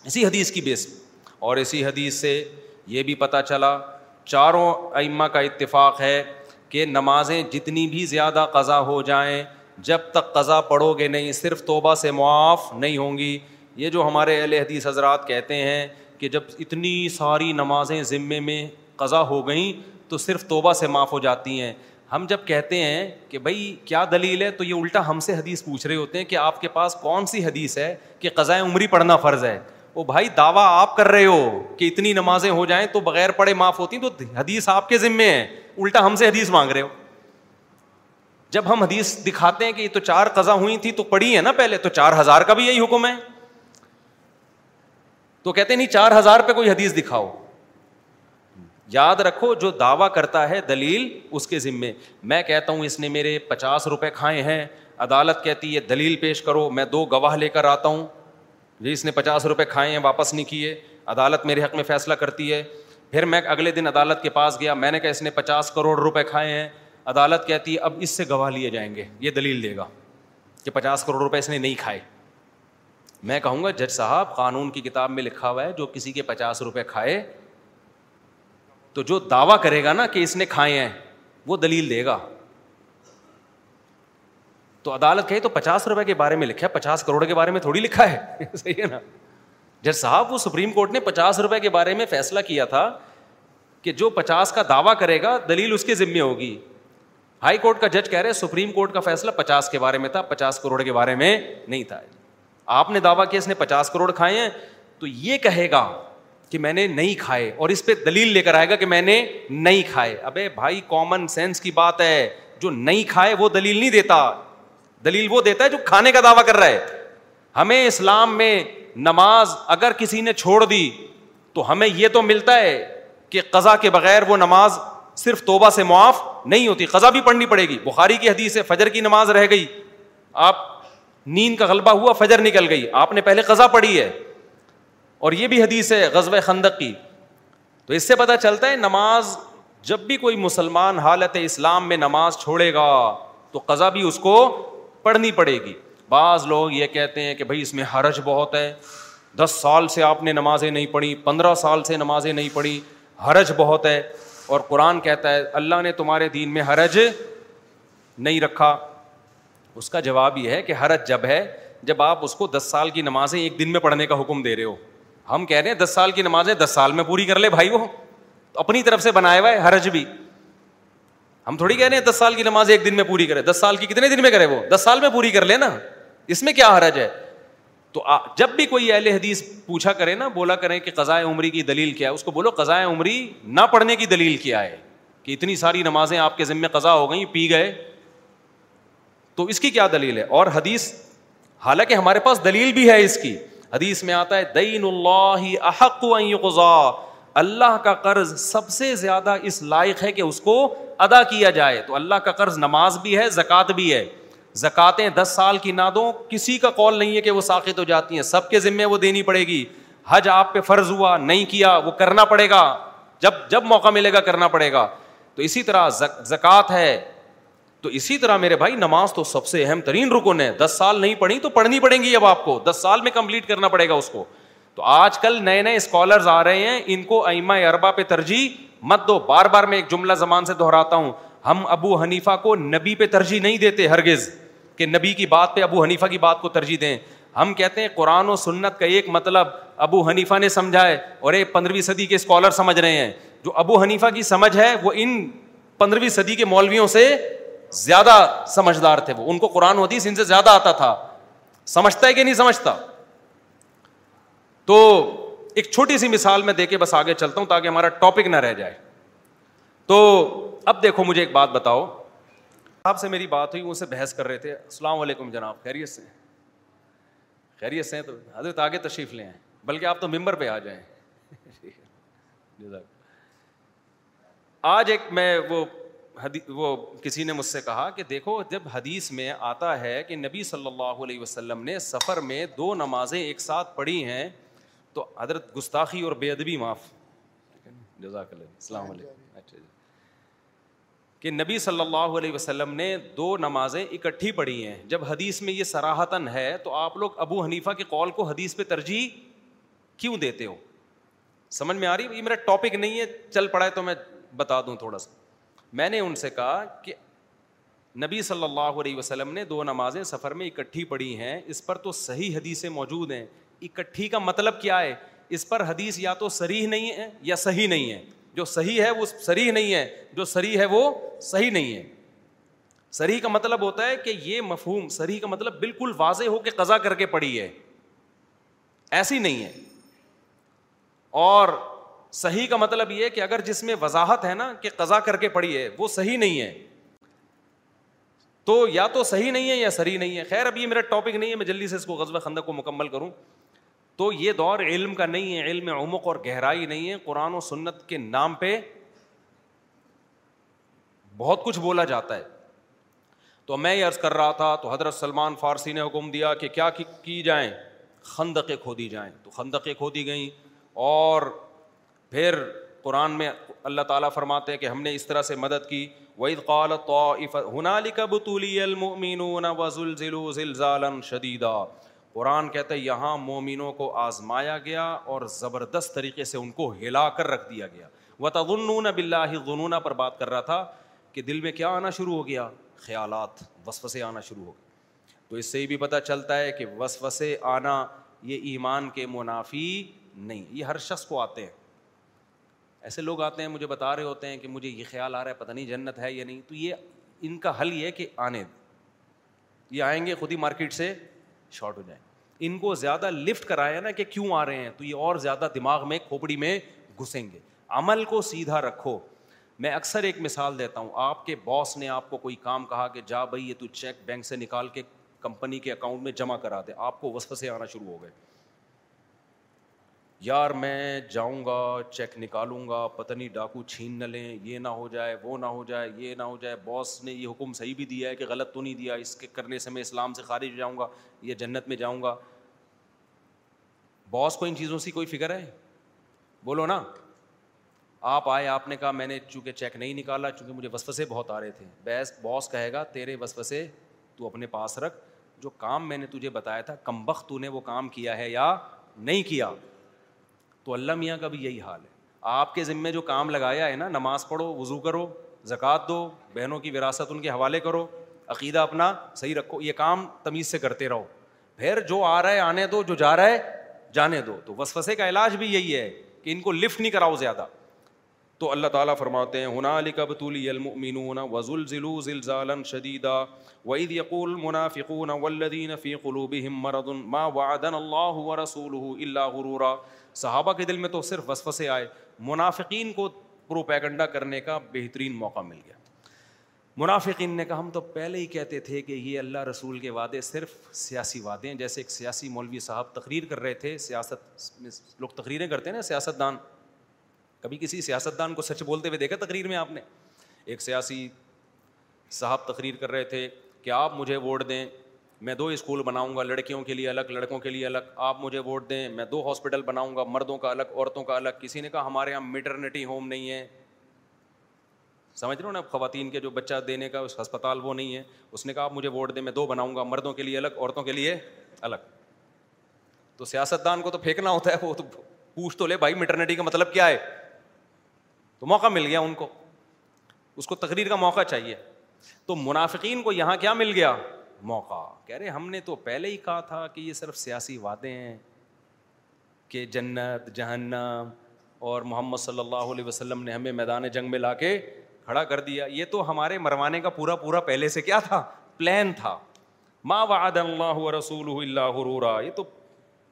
اسی حدیث کی بیس۔ اور اسی حدیث سے یہ بھی پتہ چلا چاروں ائمہ کا اتفاق ہے کہ نمازیں جتنی بھی زیادہ قضا ہو جائیں، جب تک قضا پڑھو گے نہیں، صرف توبہ سے معاف نہیں ہوں گی۔ یہ جو ہمارے اہل حدیث حضرات کہتے ہیں کہ جب اتنی ساری نمازیں ذمے میں قضا ہو گئیں تو صرف توبہ سے معاف ہو جاتی ہیں۔ ہم جب کہتے ہیں کہ بھائی کیا دلیل ہے، تو یہ الٹا ہم سے حدیث پوچھ رہے ہوتے ہیں کہ آپ کے پاس کون سی حدیث ہے کہ قضائے عمری پڑھنا فرض ہے۔ وہ بھائی دعویٰ آپ کر رہے ہو کہ اتنی نمازیں ہو جائیں تو بغیر پڑھے معاف ہوتی تو حدیث آپ کے ذمے ہیں۔ الٹا ہم سے حدیث مانگ رہے ہو۔ جب ہم حدیث دکھاتے ہیں کہ یہ تو چار قزا ہوئی تھی، تو پڑھی ہے نا پہلے، تو چار ہزار کا بھی یہی حکم ہے۔ تو کہتے نہیں، چار ہزار پہ کوئی حدیث دکھاؤ۔ یاد رکھو، جو دعویٰ کرتا ہے دلیل اس کے ذمے۔ میں کہتا ہوں، اس نے میرے پچاس روپے کھائے ہیں۔ عدالت کہتی ہے، دلیل پیش کرو۔ میں دو گواہ لے کر آتا ہوں۔ جی اس نے پچاس روپے کھائے ہیں، واپس نہیں کیے۔ عدالت میرے حق میں فیصلہ کرتی ہے۔ پھر میں اگلے دن عدالت کے پاس گیا۔ میں نے کہا، اس نے پچاس کروڑ روپے کھائے ہیں۔ عدالت کہتی ہے اب اس سے گواہ لیے جائیں گے۔ یہ دلیل دے گا کہ پچاس کروڑ روپے اس نے نہیں کھائے۔ میں کہوں گا، جج صاحب، قانون کی کتاب میں لکھا ہوا ہے، جو کسی کے پچاس روپے کھائے، تو جو دعویٰ کرے گا نا کہ اس نے کھائے ہیں، وہ دلیل دے گا۔ تو عدالت کہے تو پچاس روپے کے بارے میں لکھا ہے، پچاس کروڑ کے بارے میں تھوڑی لکھا ہے۔ صحیح ہے نا؟ جج صاحب، وہ سپریم کورٹ نے پچاس روپے کے بارے میں فیصلہ کیا تھا کہ جو پچاس کا دعویٰ کرے گا، دلیل اس کے ذمے ہوگی۔ ہائی کورٹ کا جج کہہ رہے سپریم کورٹ کا فیصلہ پچاس کے بارے میں تھا، پچاس کروڑ کے بارے میں نہیں تھا۔ آپ نے دعویٰ کیا، اس نے پچاس کروڑ کھائے ہیں۔ تو یہ کہے گا کہ میں نے نہیں کھائے اور اس پہ دلیل لے کر آئے گا کہ میں نے نہیں کھائے۔ ابے بھائی کامن سینس کی بات ہے۔ جو نہیں کھائے، وہ دلیل نہیں دیتا۔ دلیل وہ دیتا ہے جو کھانے کا دعویٰ کر رہا ہے۔ ہمیں اسلام میں نماز اگر کسی نے چھوڑ دی تو ہمیں یہ تو ملتا ہے کہ قزا کے بغیر وہ نماز صرف توبہ سے معاف نہیں ہوتی قزا بھی پڑھنی پڑے گی۔ بخاری کی حدیث ہے، فجر کی نماز رہ گئی۔ آپ نیند کا غلبہ ہوا، فجر نکل گئی۔ آپ نے پہلے قزا پڑھی ہے۔ اور یہ بھی حدیث ہے غزب خندق کی۔ تو اس سے پتہ چلتا ہے نماز، جب بھی کوئی مسلمان حالت اسلام میں نماز چھوڑے گا تو قزا بھی اس کو پڑھنی پڑے گی۔ بعض لوگ یہ کہتے ہیں کہ بھائی اس میں حرج بہت ہے۔ دس سال سے آپ نے نمازیں نہیں پڑھی، پندرہ سال سے نمازیں نہیں پڑھی، حرج بہت ہے۔ اور قرآن کہتا ہے، اللہ نے تمہارے دین میں حرج نہیں رکھا۔ اس کا جواب یہ ہے کہ حرج جب ہے، جب آپ اس کو دس سال کی نمازیں ایک دن میں پڑھنے کا حکم دے رہے ہو۔ ہم کہہ رہے ہیں، دس سال کی نمازیں دس سال میں پوری کر لے بھائی وہ۔ اپنی طرف سے بنایا ہوا ہے حرج بھی۔ ہم تھوڑی کہہ رہے ہیں دس سال کی نماز ایک دن میں پوری کرے، دس سال کی کتنے دن میں کرے وہ؟ دس سال میں پوری کر لے نا، اس میں کیا حرج ہے؟ تو جب بھی کوئی اہل حدیث پوچھا کرے نا، بولا کریں کہ قزائے عمری کی دلیل کیا ہے، اس کو بولو قزائے عمری نہ پڑھنے کی دلیل کیا ہے کہ اتنی ساری نمازیں آپ کے ذمے قزا ہو گئیں، پی گئے۔ تو اس کی کیا دلیل ہے؟ اور حدیث، حالانکہ ہمارے پاس دلیل بھی ہے اس کی، حدیث میں آتا ہے، دین اللہ احق اللہ کا قرض سب سے زیادہ اس لائق ہے کہ اس کو ادا کیا جائے۔ تو اللہ کا قرض نماز بھی ہے، زکوٰۃ بھی ہے۔ زکاتیں دس سال کی نہ دو کسی کا کال نہیں ہے کہ وہ ساخت ہو جاتی ہیں۔ سب کے ذمے وہ دینی پڑے گی۔ حج آپ پہ فرض ہوا، نہیں کیا، وہ کرنا پڑے گا۔ جب جب موقع ملے گا، کرنا پڑے گا۔ تو اسی طرح زکوٰۃ ہے۔ تو اسی طرح میرے بھائی، نماز تو سب سے اہم ترین رکن ہے۔ دس سال نہیں پڑھی تو پڑھنی پڑیں گی اب آپ کو۔ دس سال میں کمپلیٹ کرنا پڑے گا اس کو۔ تو آج کل نئے نئے اسکالرز آ رہے ہیں، ان کو ایما اربا پہ ترجیح مت دو۔ بار بار میں ایک جملہ زمان سے دہراتا ہوں۔ ہم ابو حنیفا کو نبی پہ ترجیح نہیں دیتے ہرگز کہ نبی کی بات پہ ابو حنیفا کی بات کو ترجیح دیں۔ ہم کہتے ہیں قرآن و سنت کا ایک مطلب ابو حنیفہ نے سمجھا ہے اور ایک پندرہویں صدی کے اسکالر سمجھ رہے ہیں۔ جو ابو حنیفہ کی سمجھ ہے، وہ ان پندرہویں صدی کے مولویوں سے زیادہ سمجھدار تھے وہ۔ ان کو قرآن حدیث ان سے زیادہ آتا تھا۔ سمجھتا ہے کہ نہیں سمجھتا؟ تو ایک چھوٹی سی مثال میں دے کے بس آگے چلتا ہوں تاکہ ہمارا ٹاپک نہ رہ جائے۔ تو اب دیکھو مجھے ایک بات بتاؤ۔ آپ سے میری بات ہوئی ان سے بحث کر رہے تھے۔ السلام علیکم جناب، خیریت سے خیریت سے تو حضرت آگے تشریف لے آئیں، بلکہ آپ تو ممبر پہ آ جائیں۔ آج ایک میں وہ وہ کسی نے مجھ سے کہا کہ دیکھو، جب حدیث میں آتا ہے کہ نبی صلی اللہ علیہ وسلم نے سفر میں دو نمازیں ایک ساتھ پڑھی ہیں تو حضرت گستاخی اور بے ادبی معاف۔ جزاک اللہ السلام علیکم۔ اچھا جی۔ کہ نبی صلی اللہ علیہ وسلم نے دو نمازیں اکٹھی پڑھی ہیں۔ جب حدیث میں یہ سراہتاً ہے تو آپ لوگ ابو حنیفہ کے قول کو حدیث پہ ترجیح کیوں دیتے ہو؟ سمجھ میں آ رہی یہ میرا ٹاپک نہیں ہے، چل پڑا ہے تو میں بتا دوں تھوڑا سا۔ میں نے ان سے کہا کہ نبی صلی اللہ علیہ وسلم نے دو نمازیں سفر میں اکٹھی پڑھی ہیں۔ اس پر تو صحیح حدیثیں موجود ہیں۔ اکٹھی کا مطلب کیا ہے؟ اس پر حدیث یا تو سریح نہیں ہے یا صحیح نہیں ہے۔ جو صحیح ہے وہ سریح نہیں ہے، جو سریح ہے وہ صحیح نہیں ہے۔ سریح کا مطلب ہوتا ہے کہ یہ مفہوم سریح کا مطلب بالکل واضح ہو کے قزا کر کے پڑھی ہے۔ ایسی نہیں ہے۔ اور صحیح کا مطلب یہ کہ اگر جس میں وضاحت ہے نا کہ قزا کر کے پڑھی ہے، وہ صحیح نہیں ہے۔ تو یا تو صحیح نہیں ہے یا صحیح نہیں ہے۔ خیر اب یہ میرا ٹاپک نہیں ہے، میں جلدی سے اس کو غزل خندق کو مکمل کروں۔ تو یہ دور علم کا نہیں ہے، علم عمق اور گہرائی نہیں ہے۔ قرآن و سنت کے نام پہ بہت کچھ بولا جاتا ہے۔ تو میں یہ عرض کر رہا تھا، تو حضرت سلمان فارسی نے حکم دیا کہ کیا کی جائیں؟ خندقیں کھودی جائیں۔ تو خندقیں کھودی گئیں اور پھر قرآن میں اللہ تعالیٰ فرماتے ہیں کہ ہم نے اس طرح سے مدد کی۔ وعید قال ہنالک بطولی المؤمنون وزلزلوا زلزالا شدیدا قرآن کہتا ہے، یہاں مومنوں کو آزمایا گیا اور زبردست طریقے سے ان کو ہلا کر رکھ دیا گیا۔ و تغنون بلّہ غنونا پر بات کر رہا تھا کہ دل میں کیا آنا شروع ہو گیا؟ خیالات، وسوسے آنا شروع ہو گئے۔ تو اس سے یہ بھی پتہ چلتا ہے کہ وسوسے آنا یہ ایمان کے منافی نہیں، یہ ہر شخص کو آتے ہیں۔ ایسے لوگ آتے ہیں، مجھے بتا رہے ہوتے ہیں کہ مجھے یہ خیال آ رہا ہے، پتہ نہیں جنت ہے یا نہیں۔ تو یہ ان کا حل یہ کہ آنے یہ آئیں گے خود ہی مارکیٹ سے شارٹ ہو جائیں۔ ان کو زیادہ لفٹ کرایا نا کہ کیوں آ رہے ہیں، تو یہ اور زیادہ دماغ میں، کھوپڑی میں گھسیں گے۔ عمل کو سیدھا رکھو۔ میں اکثر ایک مثال دیتا ہوں۔ آپ کے باس نے آپ کو کوئی کام کہا کہ جا بھائی، یہ تو چیک بینک سے نکال کے کمپنی کے اکاؤنٹ میں جمع کرا دے۔ آپ کو وسط سے آنا شروع ہو گئے۔ یار میں جاؤں گا چیک نکالوں گا، پتہ نہیں ڈاکو چھین نہ لیں، یہ نہ ہو جائے، وہ نہ ہو جائے، یہ نہ ہو جائے۔ باس نے یہ حکم صحیح بھی دیا ہے کہ غلط تو نہیں دیا، اس کے کرنے سے میں اسلام سے خارج ہو جاؤں گا یہ جنت میں جاؤں گا۔ باس کو ان چیزوں سے کوئی فکر ہے؟ بولو نا۔ آپ آئے، آپ نے کہا میں نے چونکہ چیک نہیں نکالا، چونکہ مجھے وسوسے بہت آ رہے تھے۔ بیس باس کہے گا، تیرے وسوسے تو اپنے پاس رکھ۔ جو کام میں نے تجھے بتایا تھا کم وقت تو نے وہ کام کیا ہے یا نہیں کیا؟ تو اللہ میاں کا بھی یہی حال ہے۔ آپ کے ذمے جو کام لگایا ہے نا، نماز پڑھو، وضو کرو، زکوٰۃ دو، بہنوں کی وراثت ان کے حوالے کرو، عقیدہ اپنا صحیح رکھو، یہ کام تمیز سے کرتے رہو۔ پھر جو آ رہا ہے، آنے دو، جو جا رہا ہے، جانے دو۔ تو وسوسے کا علاج بھی یہی ہے کہ ان کو لفٹ نہیں کراؤ زیادہ۔ تو اللہ تعالیٰ فرماتے ہیں ہنا علی کب تولی المؤمنون وزل ذلو زلزالا شدیدا وعید یقول منافقون والذین فی قلوبهم مرض ما وعدنا اللہ ورسوله الا غرورا صحابہ کے دل میں تو صرف وسوسے آئے، منافقین کو پروپیگنڈا کرنے کا بہترین موقع مل گیا۔ منافقین نے کہا، ہم تو پہلے ہی کہتے تھے کہ یہ اللہ رسول کے وعدے صرف سیاسی وعدے ہیں۔ جیسے ایک سیاسی مولوی صاحب تقریر کر رہے تھے، سیاست میں لوگ تقریریں کرتے ہیں نا سیاست دان کبھی کسی سیاست دان کو سچ بولتے ہوئے دیکھا تقریر میں آپ نے؟ ایک سیاسی صاحب تقریر کر رہے تھے، کہ آپ مجھے ووٹ دیں۔ میں دو اسکول بناؤں گا، لڑکیوں کے لیے الگ، لڑکوں کے لیے الگ۔ آپ مجھے ووٹ دیں، میں دو ہاسپٹل بناؤں گا، مردوں کا الگ، عورتوں کا الگ۔ کسی نے کہا ہمارے یہاں میٹرنیٹی ہوم نہیں ہے۔ سمجھ رہے ہو نا خواتین کے جو بچہ دینے کا اس ہسپتال وہ نہیں ہے۔ اس نے کہا آپ مجھے ووٹ دیں، میں دو بناؤں گا، مردوں کے لیے الگ، عورتوں کے لیے الگ۔ تو سیاست دان کو تو پھینکنا ہوتا ہے، وہ تو پوچھ تو لے، بھائی میٹرنیٹی کا مطلب کیا ہے؟ تو موقع مل گیا ان کو۔ اس کو تقریر کا موقع چاہیے۔ تو منافقین کو یہاں کیا مل گیا؟ موقع۔ کہہ رہے ہم نے تو پہلے ہی کہا تھا کہ یہ صرف سیاسی وعدے ہیں کہ جنت، جہنم اور محمد صلی اللہ علیہ وسلم نے ہمیں میدان جنگ میں لا کے کھڑا کر دیا۔ یہ تو ہمارے مروانے کا پورا پورا پہلے سے کیا تھا؟ پلان تھا۔ ما وعد اللہ رسول اللہ غرورا۔ یہ تو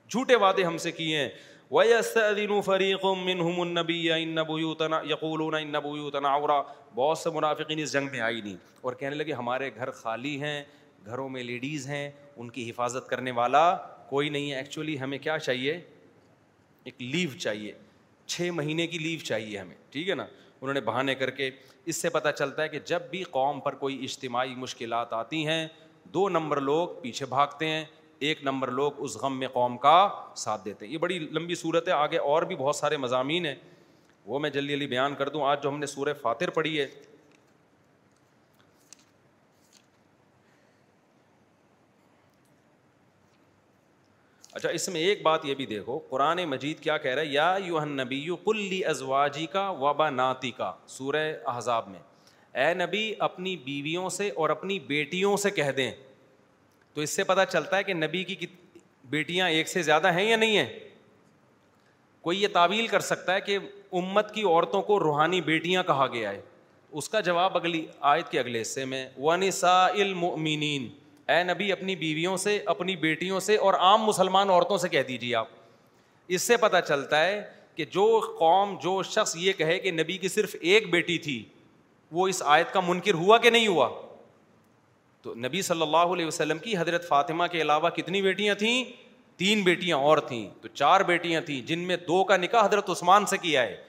جھوٹے وعدے ہم سے کیے ہیں۔ وَيَسْتَأْذِنُ فَرِيقٌ مِّنْهُمُ النَّبِيَّ إِنَّ بُيُوتَنَا، يَقُولُونَ إِنَّ بُيُوتَنَا عَوْرَا بہت سے منافقین اس جنگ میں آئی نہیں۔ اور کہنے لگے، ہمارے گھر خالی ہیں گھروں میں لیڈیز ہیں، ان کی حفاظت کرنے والا کوئی نہیں ہے۔ ایکچولی ہمیں کیا چاہیے؟ ایک لیو چاہیے۔ چھ مہینے کی لیو چاہیے ہمیں، ٹھیک ہے نا؟ انہوں نے بہانے کر کے اس سے پتہ چلتا ہے کہ جب بھی قوم پر کوئی اجتماعی مشکلات آتی ہیں، دو نمبر لوگ پیچھے بھاگتے ہیں، ایک نمبر لوگ اس غم میں قوم کا ساتھ دیتے ہیں۔ یہ بڑی لمبی صورت ہے، آگے اور بھی بہت سارے مضامین ہیں۔ وہ میں جلدی جلدی بیان کر دوں۔ آج جو ہم نے سورہ فاتر پڑھی ہے اچھا اس میں ایک بات یہ بھی دیکھو، قرآن مجید کیا کہہ رہا ہے؟ یا یو نبی کلی ازواجی کا وبا ناتی کا سورہ احزاب میں۔ اے نبی، اپنی بیویوں سے اور اپنی بیٹیوں سے کہہ دیں۔ تو اس سے پتہ چلتا ہے کہ نبی کی بیٹیاں ایک سے زیادہ ہیں یا نہیں ہیں؟ کوئی یہ تعویل کر سکتا ہے کہ امت کی عورتوں کو روحانی بیٹیاں کہا گیا ہے؟ اس کا جواب اگلی آیت کے اگلے حصے میں ونسا المؤمنین اے نبی، اپنی بیویوں سے، اپنی بیٹیوں سے اور عام مسلمان عورتوں سے کہہ دیجیے آپ۔ اس سے پتہ چلتا ہے کہ جو قوم، جو شخص یہ کہے کہ نبی کی صرف ایک بیٹی تھی، وہ اس آیت کا منکر ہوا کہ نہیں ہوا؟ تو نبی صلی اللہ علیہ وسلم کی حضرت فاطمہ کے علاوہ کتنی بیٹیاں تھیں؟ تین بیٹیاں اور تھیں۔ تو چار بیٹیاں تھیں، جن میں دو کا نکاح حضرت عثمان سے کیا ہے؟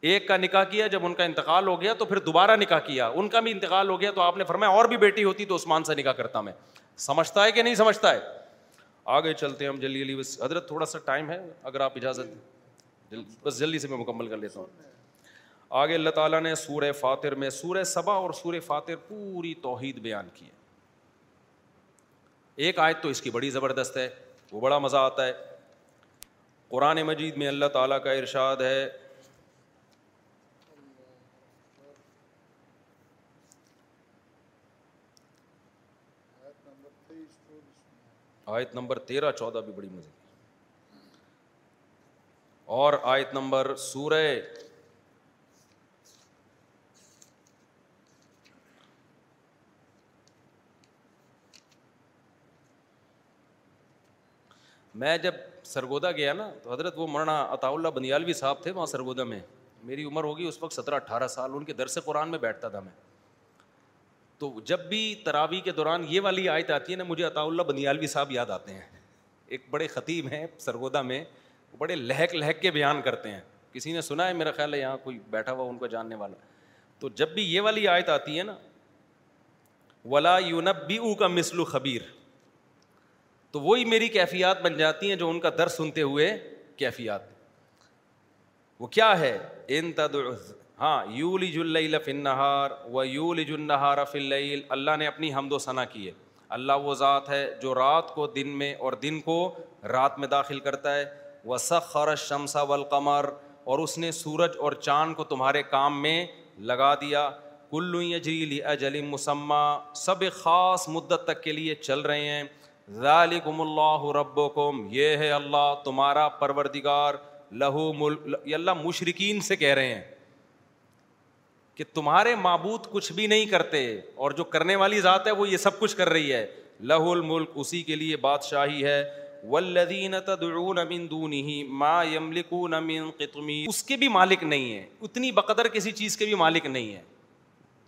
ایک کا نکاح کیا، جب ان کا انتقال ہو گیا تو پھر دوبارہ نکاح کیا۔ ان کا بھی انتقال ہو گیا تو آپ نے فرمایا اور بھی بیٹی ہوتی تو عثمان سے نکاح کرتا میں۔ سمجھتا ہے کہ نہیں سمجھتا ہے؟ آگے چلتے ہیں ہم جلدی جلدی بس حضرت تھوڑا سا ٹائم ہے، اگر آپ اجازت بس جلدی سے میں مکمل کر لیتا ہوں۔ آگے اللہ تعالیٰ نے سورہ فاتر میں سورہ صبا اور سورہ فاتر پوری توحید بیان کی ہے۔ ایک آیت تو اس کی بڑی زبردست ہے، وہ بڑا مزہ آتا ہے۔ قرآن مجید میں اللہ تعالیٰ کا ارشاد ہے آیت نمبر تیرہ چودہ بھی بڑی مزے اور آیت نمبر سورہ میں جب سرگودا گیا نا، تو حضرت وہ مولانا عطا اللہ بنیالوی صاحب تھے وہاں سرگودا میں۔ میری عمر ہوگی اس وقت سترہ اٹھارہ سال، ان کے درس قرآن میں بیٹھتا تھا میں۔ تو جب بھی تراوی کے دوران یہ والی آیت آتی ہے نا، مجھے عطا اللہ بنیالوی صاحب یاد آتے ہیں۔ ایک بڑے خطیب ہیں سرگودا میں بڑے لہک لہک کے بیان کرتے ہیں۔ کسی نے سنا ہے، میرا خیال ہے یہاں کوئی بیٹھا ہوا، ان کو جاننے والا۔ تو جب بھی یہ والی آیت آتی ہے نا، ولا یونبی او کا مسلو خبیر تو وہی میری کیفیات بن جاتی ہیں جو ان کا در سنتے ہوئے کیفیات۔ وہ کیا ہے؟ ان تد ہاں یولی جل فنہار و یول جنہار فل اللہ نے اپنی حمد و ثنا کی ہے۔ اللہ وہ ذات ہے جو رات کو دن میں اور دن کو رات میں داخل کرتا ہے۔ وہ سخر شمسا والقمر، اور اس نے سورج اور چاند کو تمہارے کام میں لگا دیا۔ کلو جیلی اجلی مسمہ سب خاص مدت تک کے لیے چل رہے ہیں۔ ذالکم اللہ ربکم، یہ ہے اللہ تمہارا پروردگار، لہو ملک یہ اللہ مشرقین سے کہہ رہے ہیں۔ کہ تمہارے معبود کچھ بھی نہیں کرتے اور جو کرنے والی ذات ہے وہ یہ سب کچھ کر رہی ہے۔ لہ الملک اسی کے لیے بادشاہی ہے۔ والذین تدعون من دونه ما یملکون من قطمیر اس کے بھی مالک نہیں ہے اتنی بقدر کسی چیز کے بھی مالک نہیں ہے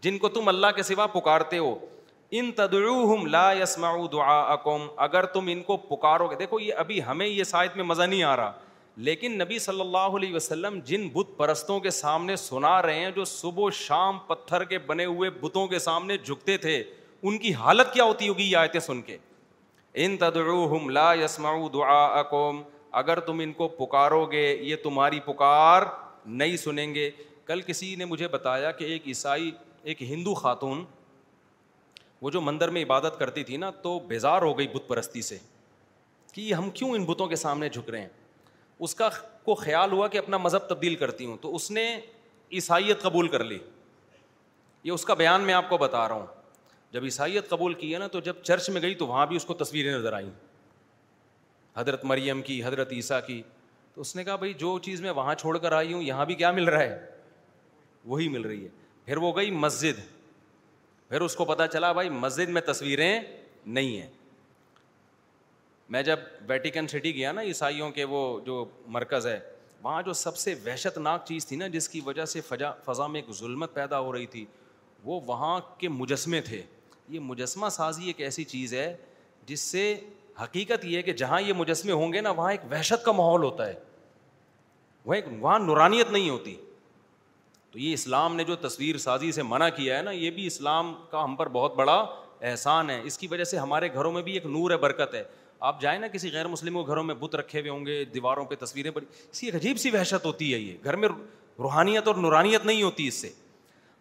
جن کو تم اللہ کے سوا پکارتے ہو۔ ان تدعوہم لا يسمعوا دعاءکم اگر تم ان کو پکارو گے، دیکھو یہ ابھی ہمیں یہ سائد میں مزہ نہیں آ رہا۔ لیکن نبی صلی اللہ علیہ وسلم جن بت پرستوں کے سامنے سنا رہے ہیں، جو صبح و شام پتھر کے بنے ہوئے بتوں کے سامنے جھکتے تھے، ان کی حالت کیا ہوتی ہوگی یہ آیتیں سن کے؟ ان تدعوہم لا يسمعوا دعاءکم، اگر تم ان کو پکارو گے یہ تمہاری پکار نہیں سنیں گے۔ کل کسی نے مجھے بتایا کہ ایک عیسائی، ایک ہندو خاتون، وہ جو مندر میں عبادت کرتی تھی نا، تو بیزار ہو گئی بت پرستی سے کہ ہم کیوں ان بتوں کے سامنے جھک رہے ہیں؟ اس کا کو خیال ہوا کہ اپنا مذہب تبدیل کرتی ہوں، تو اس نے عیسائیت قبول کر لی۔ یہ اس کا بیان میں آپ کو بتا رہا ہوں۔ جب عیسائیت قبول کی ہے نا، تو جب چرچ میں گئی تو وہاں بھی اس کو تصویریں نظر آئیں۔ حضرت مریم کی، حضرت عیسیٰ کی۔ تو اس نے کہا، بھائی، جو چیز میں وہاں چھوڑ کر آئی ہوں، یہاں بھی کیا مل رہا ہے؟ وہی مل رہی ہے۔ پھر وہ گئی مسجد۔ پھر اس کو پتا چلا، بھائی، مسجد میں تصویریں نہیں ہیں۔ میں جب ویٹیکن سٹی گیا نا، عیسائیوں کے وہ جو مرکز ہے، وہاں جو سب سے وحشت ناک چیز تھی نا، جس کی وجہ سے فضا فضا میں ایک ظلمت پیدا ہو رہی تھی، وہ وہاں کے مجسمے تھے۔ یہ مجسمہ سازی ایک ایسی چیز ہے، جس سے حقیقت یہ ہے کہ جہاں یہ مجسمے ہوں گے نا، وہاں ایک وحشت کا ماحول ہوتا ہے۔ وہ ایک، وہاں نورانیت نہیں ہوتی۔ تو یہ اسلام نے جو تصویر سازی سے منع کیا ہے نا، یہ بھی اسلام کا ہم پر بہت بڑا احسان ہے۔ اس کی وجہ سے ہمارے گھروں میں بھی ایک نور ہے، برکت ہے۔ آپ جائیں نا کسی غیر مسلم کے گھروں میں بت رکھے ہوئے ہوں گے، دیواروں پہ تصویریں پڑی اسی ایک عجیب سی وحشت ہوتی ہے یہ۔ گھر میں روحانیت اور نورانیت نہیں ہوتی اس سے۔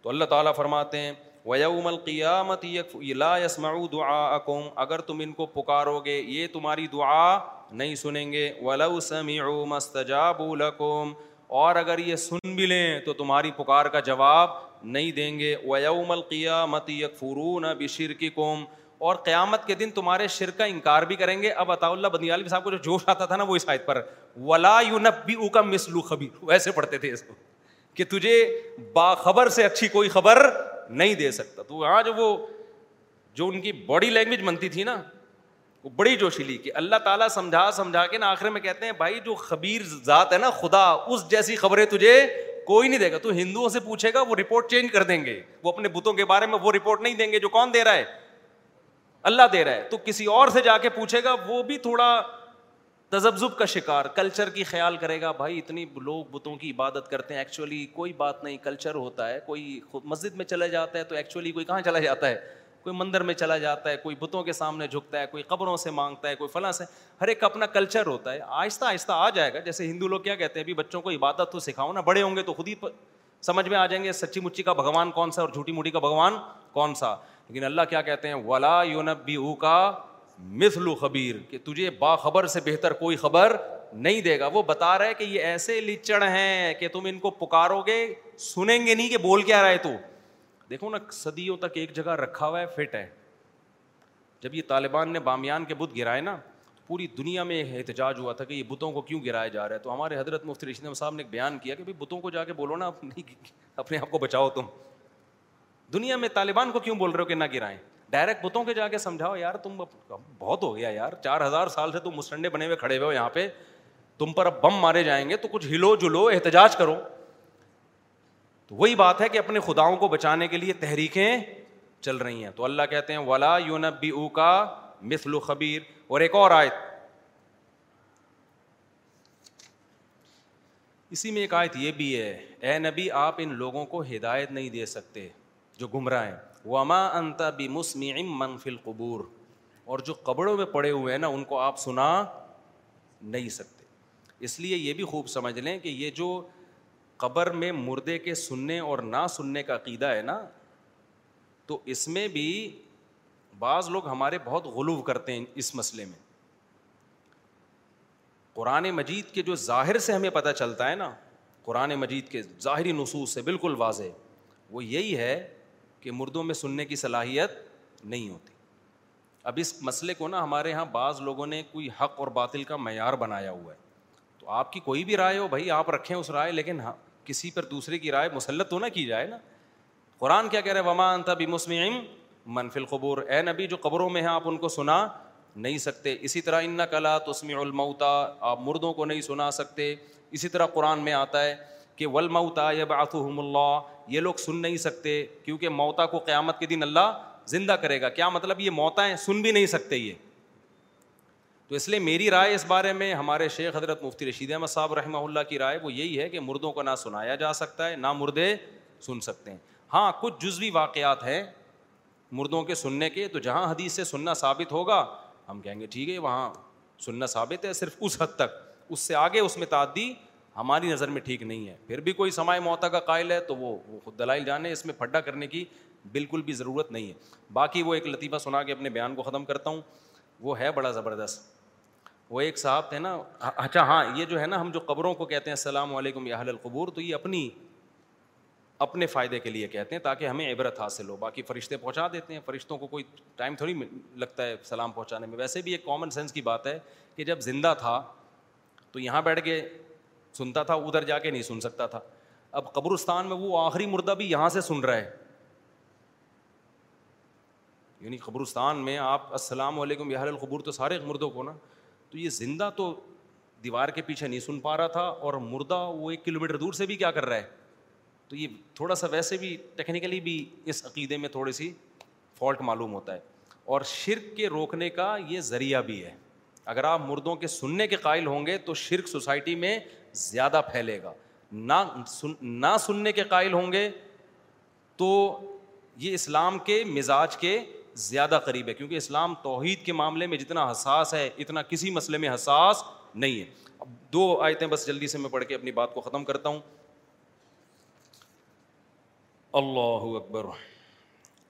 تو اللہ تعالیٰ فرماتے ہیں ویوم القیامت لا يسمعوا دعاءکم اگر تم ان کو پکارو گے، یہ تمہاری دعا نہیں سنیں گے۔ ولو سمعوا مستجابوا لکم اور اگر یہ سن بھی لیں، تو تمہاری پکار کا جواب نہیں دیں گے۔ ویوم القیامت یکفرون بشرککم اور قیامت کے دن تمہارے شرک کا انکار بھی کریں گے۔ اب عطا اللہ بندیالی صاحب کو جو جوش آتا تھا نا وہ اس آیت پر، ولا یونبئک مثل خبیر ویسے پڑھتے تھے اس کو کہ تجھے باخبر سے اچھی کوئی خبر نہیں دے سکتا۔ تو آج وہ، جو ان کی باڈی لینگویج بنتی تھی نا، وہ بڑی جوشیلی کہ اللہ تعالیٰ سمجھا سمجھا کے نا آخر میں کہتے ہیں، بھائی جو خبیر ذات ہے نا، خدا اس جیسی خبریں تجھے کوئی نہیں دے گا۔ تو ہندوؤں سے پوچھے گا، وہ رپورٹ چینج کر دیں گے۔ وہ اپنے بتوں کے بارے میں وہ رپورٹ نہیں دیں گے جو کون دے رہا ہے۔ اللہ دے رہا ہے، تو کسی اور سے جا کے پوچھے گا، وہ بھی تھوڑا تذبذب کا شکار کلچر کی خیال کرے گا، بھائی اتنی لوگ بتوں کی عبادت کرتے ہیں ایکچولی کوئی بات نہیں کلچر ہوتا ہے، کوئی خود مسجد میں چلا جاتا ہے تو ایکچولی کوئی کہاں چلا جاتا ہے؟ کوئی مندر میں چلا جاتا ہے، کوئی بتوں کے سامنے جھکتا ہے، کوئی قبروں سے مانگتا ہے، کوئی فلاں سے، ہر ایک کا اپنا کلچر ہوتا ہے۔ آہستہ آہستہ آ جائے گا، جیسے ہندو لوگ کیا کہتے ہیں، ابھی بچوں کو عبادت تو سکھاؤ نا، بڑے ہوں گے تو خود ہی سمجھ میں آ جائیں گے، سچی مچی کا بھگوان کون سا اور جھوٹی موٹی کا بھگوان کون سا؟ لیکن اللہ کیا کہتے ہیں؟ ولا یونبی او کا مثلو خبیر کہ تجھے باخبر سے بہتر کوئی خبر نہیں دے گا۔ وہ بتا رہے کہ یہ ایسے لچڑ ہیں کہ تم ان کو پکارو گے، سنیں گے نہیں کہ بول کیا رہے تو۔ دیکھو نا، صدیوں تک ایک جگہ رکھا ہوا ہے، فٹ ہے۔ جب یہ طالبان نے بامیان کے بت گرائے نا، پوری دنیا میں احتجاج ہوا تھا کہ یہ بتوں کو کیوں گرایا جا رہا ہے تو ہمارے حضرت مفتی رشید صاحب نے ایک بیان کیا کہ بتوں کو جا کے بولو نا، اپنی اپنے آپ کو بچاؤ تم۔ دنیا میں طالبان کو کیوں بول رہے ہو کہ نہ گرائیں؟ ڈائریکٹ بتوں کے جا کے سمجھاؤ، یار تم بہت ہو گیا یار۔ چار ہزار سال سے تم مسنڈے بنے ہوئے کھڑے ہوئے ہو یہاں پہ۔ تم پر اب بم مارے جائیں گے تو کچھ ہلو جلو، احتجاج کرو۔ تو وہی بات ہے کہ اپنے خداؤں کو بچانے کے لیے تحریکیں چل رہی ہیں۔ تو اللہ کہتے ہیں، ولا یونبی او کا مثل خبیر اور ایک اور آیت۔ اسی میں ایک آیت یہ بھی ہے، اے نبی، آپ ان لوگوں کو ہدایت نہیں دے سکتے۔ جو گمراہ ہیں۔ وما انت بمسمع من فی القبور۔ اور جو قبروں میں پڑے ہوئے ہیں نا، ان کو آپ سنا نہیں سکتے۔ اس لیے یہ بھی خوب سمجھ لیں کہ یہ جو قبر میں مردے کے سننے اور نہ سننے کا عقیدہ ہے نا، تو اس میں بھی بعض لوگ ہمارے بہت غلو کرتے ہیں اس مسئلے میں۔ قرآن مجید کے جو ظاہر سے ہمیں پتہ چلتا ہے نا، قرآن مجید کے ظاہری نصوص سے بالکل واضح، وہ یہی ہے کہ مردوں میں سننے کی صلاحیت نہیں ہوتی۔ اب اس مسئلے کو نا ہمارے یہاں بعض لوگوں نے کوئی حق اور باطل کا معیار بنایا ہوا ہے۔ تو آپ کی کوئی بھی رائے ہو بھائی، آپ رکھیں اس رائے، لیکن ہاں کسی پر دوسرے کی رائے مسلط تو نہ کی جائے نا۔ قرآن کیا کہہ رہے وما انتا بھی مسمعم منفی القبور اے نبی، جو قبروں میں ہیں، آپ ان کو سنا نہیں سکتے۔ اسی طرح ان کلا تسمی المعتا آپ مردوں کو نہیں سنا سکتے۔ اسی طرح قرآن میں آتا ہے کہ ولمتا یا بآم اللہ یہ لوگ سن نہیں سکتے کیونکہ موتا کو قیامت کے دن اللہ زندہ کرے گا۔ کیا مطلب یہ موتائیں سن بھی نہیں سکتے یہ۔ تو اس لیے میری رائے اس بارے میں، ہمارے شیخ حضرت مفتی رشید احمد صاحب رحمہ اللہ کی رائے وہ یہی ہے کہ مردوں کو نہ سنایا جا سکتا ہے، نہ مردے سن سکتے ہیں۔ ہاں کچھ جزوی واقعات ہیں مردوں کے سننے کے۔ تو جہاں حدیث سے سننا ثابت ہوگا، ہم کہیں گے ٹھیک ہے، وہاں سننا ثابت ہے صرف اس حد تک۔ اس سے آگے اس میں تعدی ہماری نظر میں ٹھیک نہیں ہے۔ پھر بھی کوئی سمائے موتا کا قائل ہے تو وہ خود دلائل جانے اس میں پھڈا کرنے کی بالکل بھی ضرورت نہیں ہے۔ باقی وہ ایک لطیفہ سنا کے اپنے بیان کو ختم کرتا ہوں۔ وہ ہے بڑا زبردست۔ وہ ایک صاحب تھے نا اچھا ہاں یہ جو ہے نا، ہم جو قبروں کو کہتے ہیں السلام علیکم یا القبور، تو یہ اپنی، اپنے فائدے کے لیے کہتے ہیں تاکہ ہمیں عبرت حاصل ہو۔ باقی فرشتے پہنچا دیتے ہیں۔ فرشتوں کو کوئی ٹائم تھوڑی لگتا ہے سلام پہنچانے میں۔ ویسے بھی ایک کامن سینس کی بات ہے کہ جب زندہ تھا تو یہاں بیٹھ کے سنتا تھا، ادھر جا کے نہیں سن سکتا تھا۔ اب قبرستان میں وہ آخری مردہ بھی یہاں سے سن رہا ہے۔ یعنی قبرستان میں آپ السلام علیکم، یا القبور تو سارے مردوں کو نا۔ تو یہ زندہ تو دیوار کے پیچھے نہیں سن پا رہا تھا، اور مردہ وہ ایک کلو میٹر دور سے بھی کیا کر رہا ہے۔ تو یہ تھوڑا سا ویسے بھی ٹیکنیکلی بھی اس عقیدے میں تھوڑی سی فالٹ معلوم ہوتا ہے۔ اور شرک کے روکنے کا یہ ذریعہ بھی ہے۔ اگر آپ مردوں کے سننے کے قائل ہوں گے تو شرک سوسائٹی میں زیادہ پھیلے گا۔ نہ سن، نہ سننے کے قائل ہوں گے تو یہ اسلام کے مزاج کے زیادہ قریب ہے، کیونکہ اسلام توحید کے معاملے میں جتنا حساس ہے، اتنا کسی مسئلے میں حساس نہیں ہے۔ اب دو آیتیں بس جلدی سے میں پڑھ کے اپنی بات کو ختم کرتا ہوں۔ اللہ اکبر۔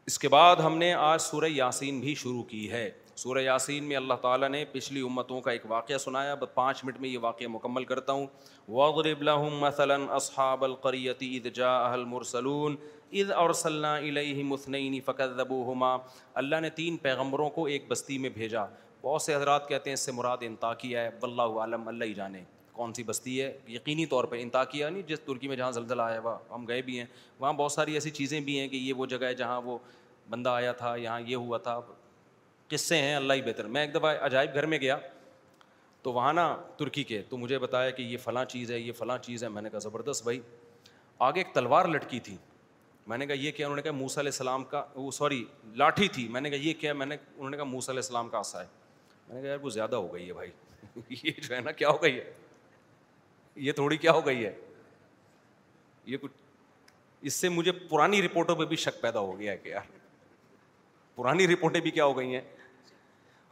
اس کے بعد ہم نے آج سورہ یاسین بھی شروع کی ہے۔ سورہ یاسین میں اللہ تعالیٰ نے پچھلی امتوں کا ایک واقعہ سنایا۔ بس پانچ منٹ میں یہ واقعہ مکمل کرتا ہوں۔ وغرب لهم مثلا اصحاب القریت اذ جاء المرسلون، اذ ارسلنا الیہم اثنین فکذبوہما اللہ نے تین پیغمبروں کو ایک بستی میں بھیجا۔ بہت سے حضرات کہتے ہیں اس سے مراد انتاکیہ ہے۔ واللہ عالم اللہ ہی جانے۔ کون سی بستی ہے؟ یقینی طور پہ انتاکیہ نہیں، جس ترکی میں جہاں زلزلہ آیا ہوا ہم گئے بھی ہیں۔ وہاں بہت ساری ایسی چیزیں بھی ہیں کہ یہ وہ جگہ ہے جہاں وہ بندہ آیا تھا، یہاں یہ ہوا تھا۔ قصے ہیں، اللہ ہی بہتر۔ میں ایک دفعہ عجائب گھر میں گیا تو وہاں نا ترکی کے، تو مجھے بتایا کہ یہ فلاں چیز ہے، یہ فلاں چیز ہے۔ میں نے کہا، زبردست بھائی۔ آگے ایک تلوار لٹکی تھی۔ میں نے کہا، یہ کیا؟ انہوں نے کہا، موسیٰ علیہ السلام کا، وہ سوری، لاٹھی تھی۔ میں نے کہا، یہ کیا؟ میں نے، انہوں نے کہا، موسیٰ علیہ السلام کا آسا ہے۔ میں نے کہا، یار وہ زیادہ ہو گئی ہے بھائی۔ یہ جو ہے نا، کیا ہو گئی ہے؟ یہ تھوڑی کیا ہو گئی ہے؟ یہ کچھ، اس سے مجھے پرانی رپورٹوں پہ بھی شک پیدا ہو گیا ہے کہ یار، پرانی رپورٹیں بھی کیا ہو گئی ہیں؟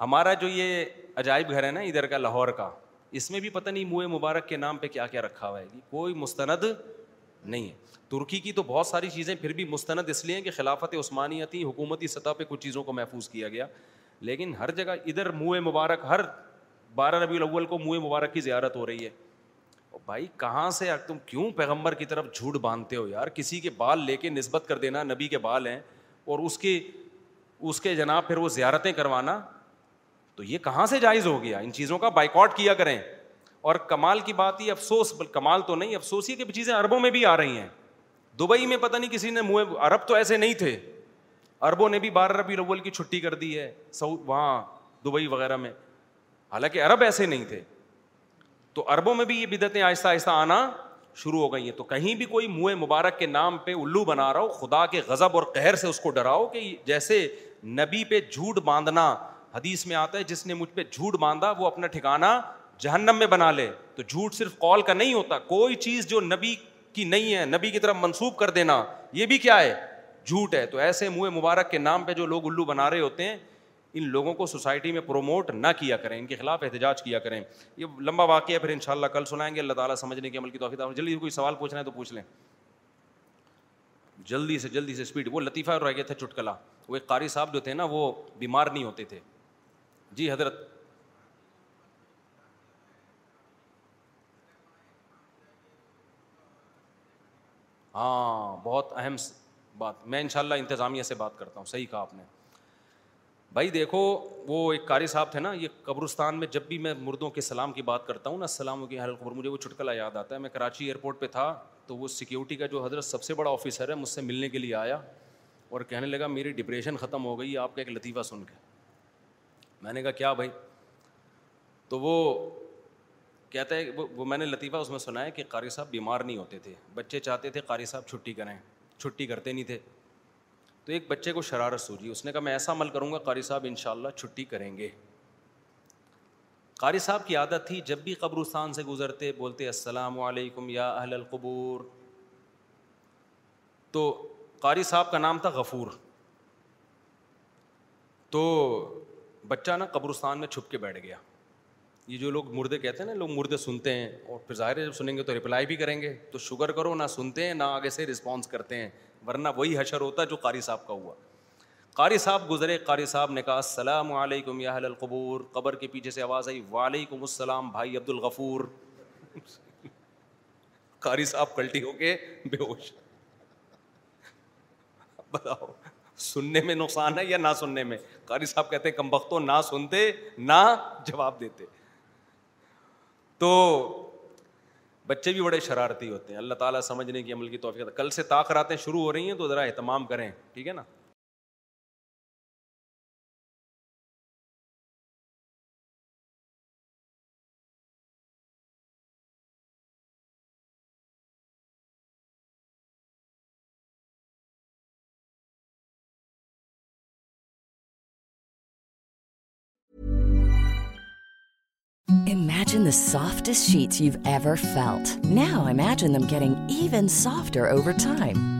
ہمارا جو یہ عجائب گھر ہے نا ادھر کا لاہور کا، اس میں بھی پتہ نہیں منہ مبارک کے نام پہ کیا کیا رکھا ہوا ہے۔ کوئی مستند نہیں ہے۔ ترکی کی تو بہت ساری چیزیں پھر بھی مستند اس لیے کہ خلافت عثمانیہ تھی حکومتی سطح پہ کچھ چیزوں کو محفوظ کیا گیا۔ لیکن ہر جگہ ادھر منہ مبارک، ہر بارہ ربیع الاول کو منہ مبارک کی زیارت ہو رہی ہے۔ بھائی، کہاں سے تم کیوں پیغمبر کی طرف جھوٹ باندھتے ہو یار؟ کسی کے بال لے کے نسبت کر دینا، نبی کے بال ہیں اور اس کی اس کے جناب پھر وہ زیارتیں کروانا۔ تو یہ کہاں سے جائز ہو گیا؟ ان چیزوں کا بائیکاٹ کیا کریں۔ اور کمال کی بات یہ افسوس کمال تو نہیں افسوس یہ کہ چیزیں اربوں میں بھی آ رہی ہیں۔ دبئی میں پتہ نہیں کسی نے منہ عرب تو ایسے نہیں تھے۔ اربوں نے بھی بارہ ربی الاول کی چھٹی کر دی ہے سعود وہاں دبئی وغیرہ میں۔ حالانکہ عرب ایسے نہیں تھے۔ تو اربوں میں بھی یہ بدعتیں آہستہ آہستہ آنا شروع ہو گئی ہیں۔ تو کہیں بھی کوئی منہ مبارک کے نام پہ الو بنا رہا ہو، خدا کے غضب اور قہر سے اس کو ڈراؤ کہ جیسے نبی پہ جھوٹ باندھنا حدیث میں آتا ہے، جس نے مجھ پہ جھوٹ باندھا، وہ اپنا ٹھکانا جہنم میں بنا لے۔ تو جھوٹ صرف کال کا نہیں ہوتا، کوئی چیز جو نبی کی نہیں ہے، نبی کی طرف منسوخ کر دینا، یہ بھی کیا ہے؟ جھوٹ ہے۔ تو ایسے منہ مبارک کے نام پہ جو لوگ الو بنا رہے ہوتے ہیں، ان لوگوں کو سوسائٹی میں پروموٹ نہ کیا کریں، ان کے خلاف احتجاج کیا کریں۔ یہ لمبا واقعہ ہے، پھر ان شاء اللہ کل سنائیں گے۔ اللہ تعالیٰ سمجھنے کے عمل کی توفیق جلدی کوئی سوال پوچھنا ہے تو پوچھ لیں۔ جلدی سے جلدی سے اسپیڈ وہ لطیفہ رہ گیا تھا چٹکلا، وہ ایک قاری صاحب جو تھے نا، وہ بیمار نہیں ہوتے تھے۔ جی حضرت۔ ہاں بہت اہم بات۔ میں ان شاء اللہ انتظامیہ سے بات کرتا ہوں، صحیح کہا آپ نے۔ بھائی، دیکھو، وہ ایک قاری صاحب تھے نا، یہ قبرستان میں جب بھی میں مردوں کے سلام کی بات کرتا ہوں نا، السلام کی حل خبر مجھے وہ چٹکلا یاد آتا ہے۔ میں کراچی ایئرپورٹ پہ تھا، تو وہ سیکیورٹی کا جو حضرت سب سے بڑا آفیسر ہے، مجھ سے ملنے کے لیے آیا اور کہنے لگا، میری ڈپریشن ختم ہو گئی، آپ کا ایک لطیفہ سن کے۔ میں نے کہا، کیا بھائی؟ تو وہ کہتا ہے، وہ میں نے لطیفہ اس میں سنا ہے کہ قاری صاحب بیمار نہیں ہوتے تھے۔ بچے چاہتے تھے قاری صاحب چھٹی کریں، چھٹی کرتے نہیں تھے۔ تو ایک بچے کو شرارت سوجی اس نے کہا، میں ایسا عمل کروں گا، قاری صاحب ان شاء اللہ چھٹی کریں گے۔ قاری صاحب کی عادت تھی، جب بھی قبرستان سے گزرتے، بولتے، السلام علیکم یا اہل القبور. تو قاری صاحب کا نام تھا غفور۔ تو بچہ نا قبرستان میں چھپ کے بیٹھ گیا۔ یہ جو لوگ مردے کہتے ہیں نا، لوگ مردے سنتے ہیں اور پھر ظاہر ہے جب سنیں گے تو رپلائی بھی کریں گے۔ تو شکر کرو، نہ سنتے ہیں، نہ آگے سے رسپانس کرتے ہیں۔ ورنہ وہی حشر ہوتا ہے جو قاری صاحب کا ہوا۔ قاری صاحب گزرے، قاری صاحب نے کہا، السلام علیکم یا القبور قبر کے پیچھے سے آواز آئی، وعلیکم السلام بھائی عبد الغفور قاری صاحب کلٹی ہو کے بے ہوش۔ بتاؤ۔ سننے میں نقصان ہے یا نہ سننے میں؟ قاری صاحب کہتے ہیں، کم بختوں نہ سنتے، نہ جواب دیتے۔ تو بچے بھی بڑے شرارتی ہوتے ہیں۔ اللہ تعالیٰ سمجھنے کی عمل کی توفیق کل سے تاخراتیں شروع ہو رہی ہیں تو ذرا اہتمام کریں، ٹھیک ہے نا؟ Imagine the softest sheets you've ever felt. Now imagine them getting even softer over time.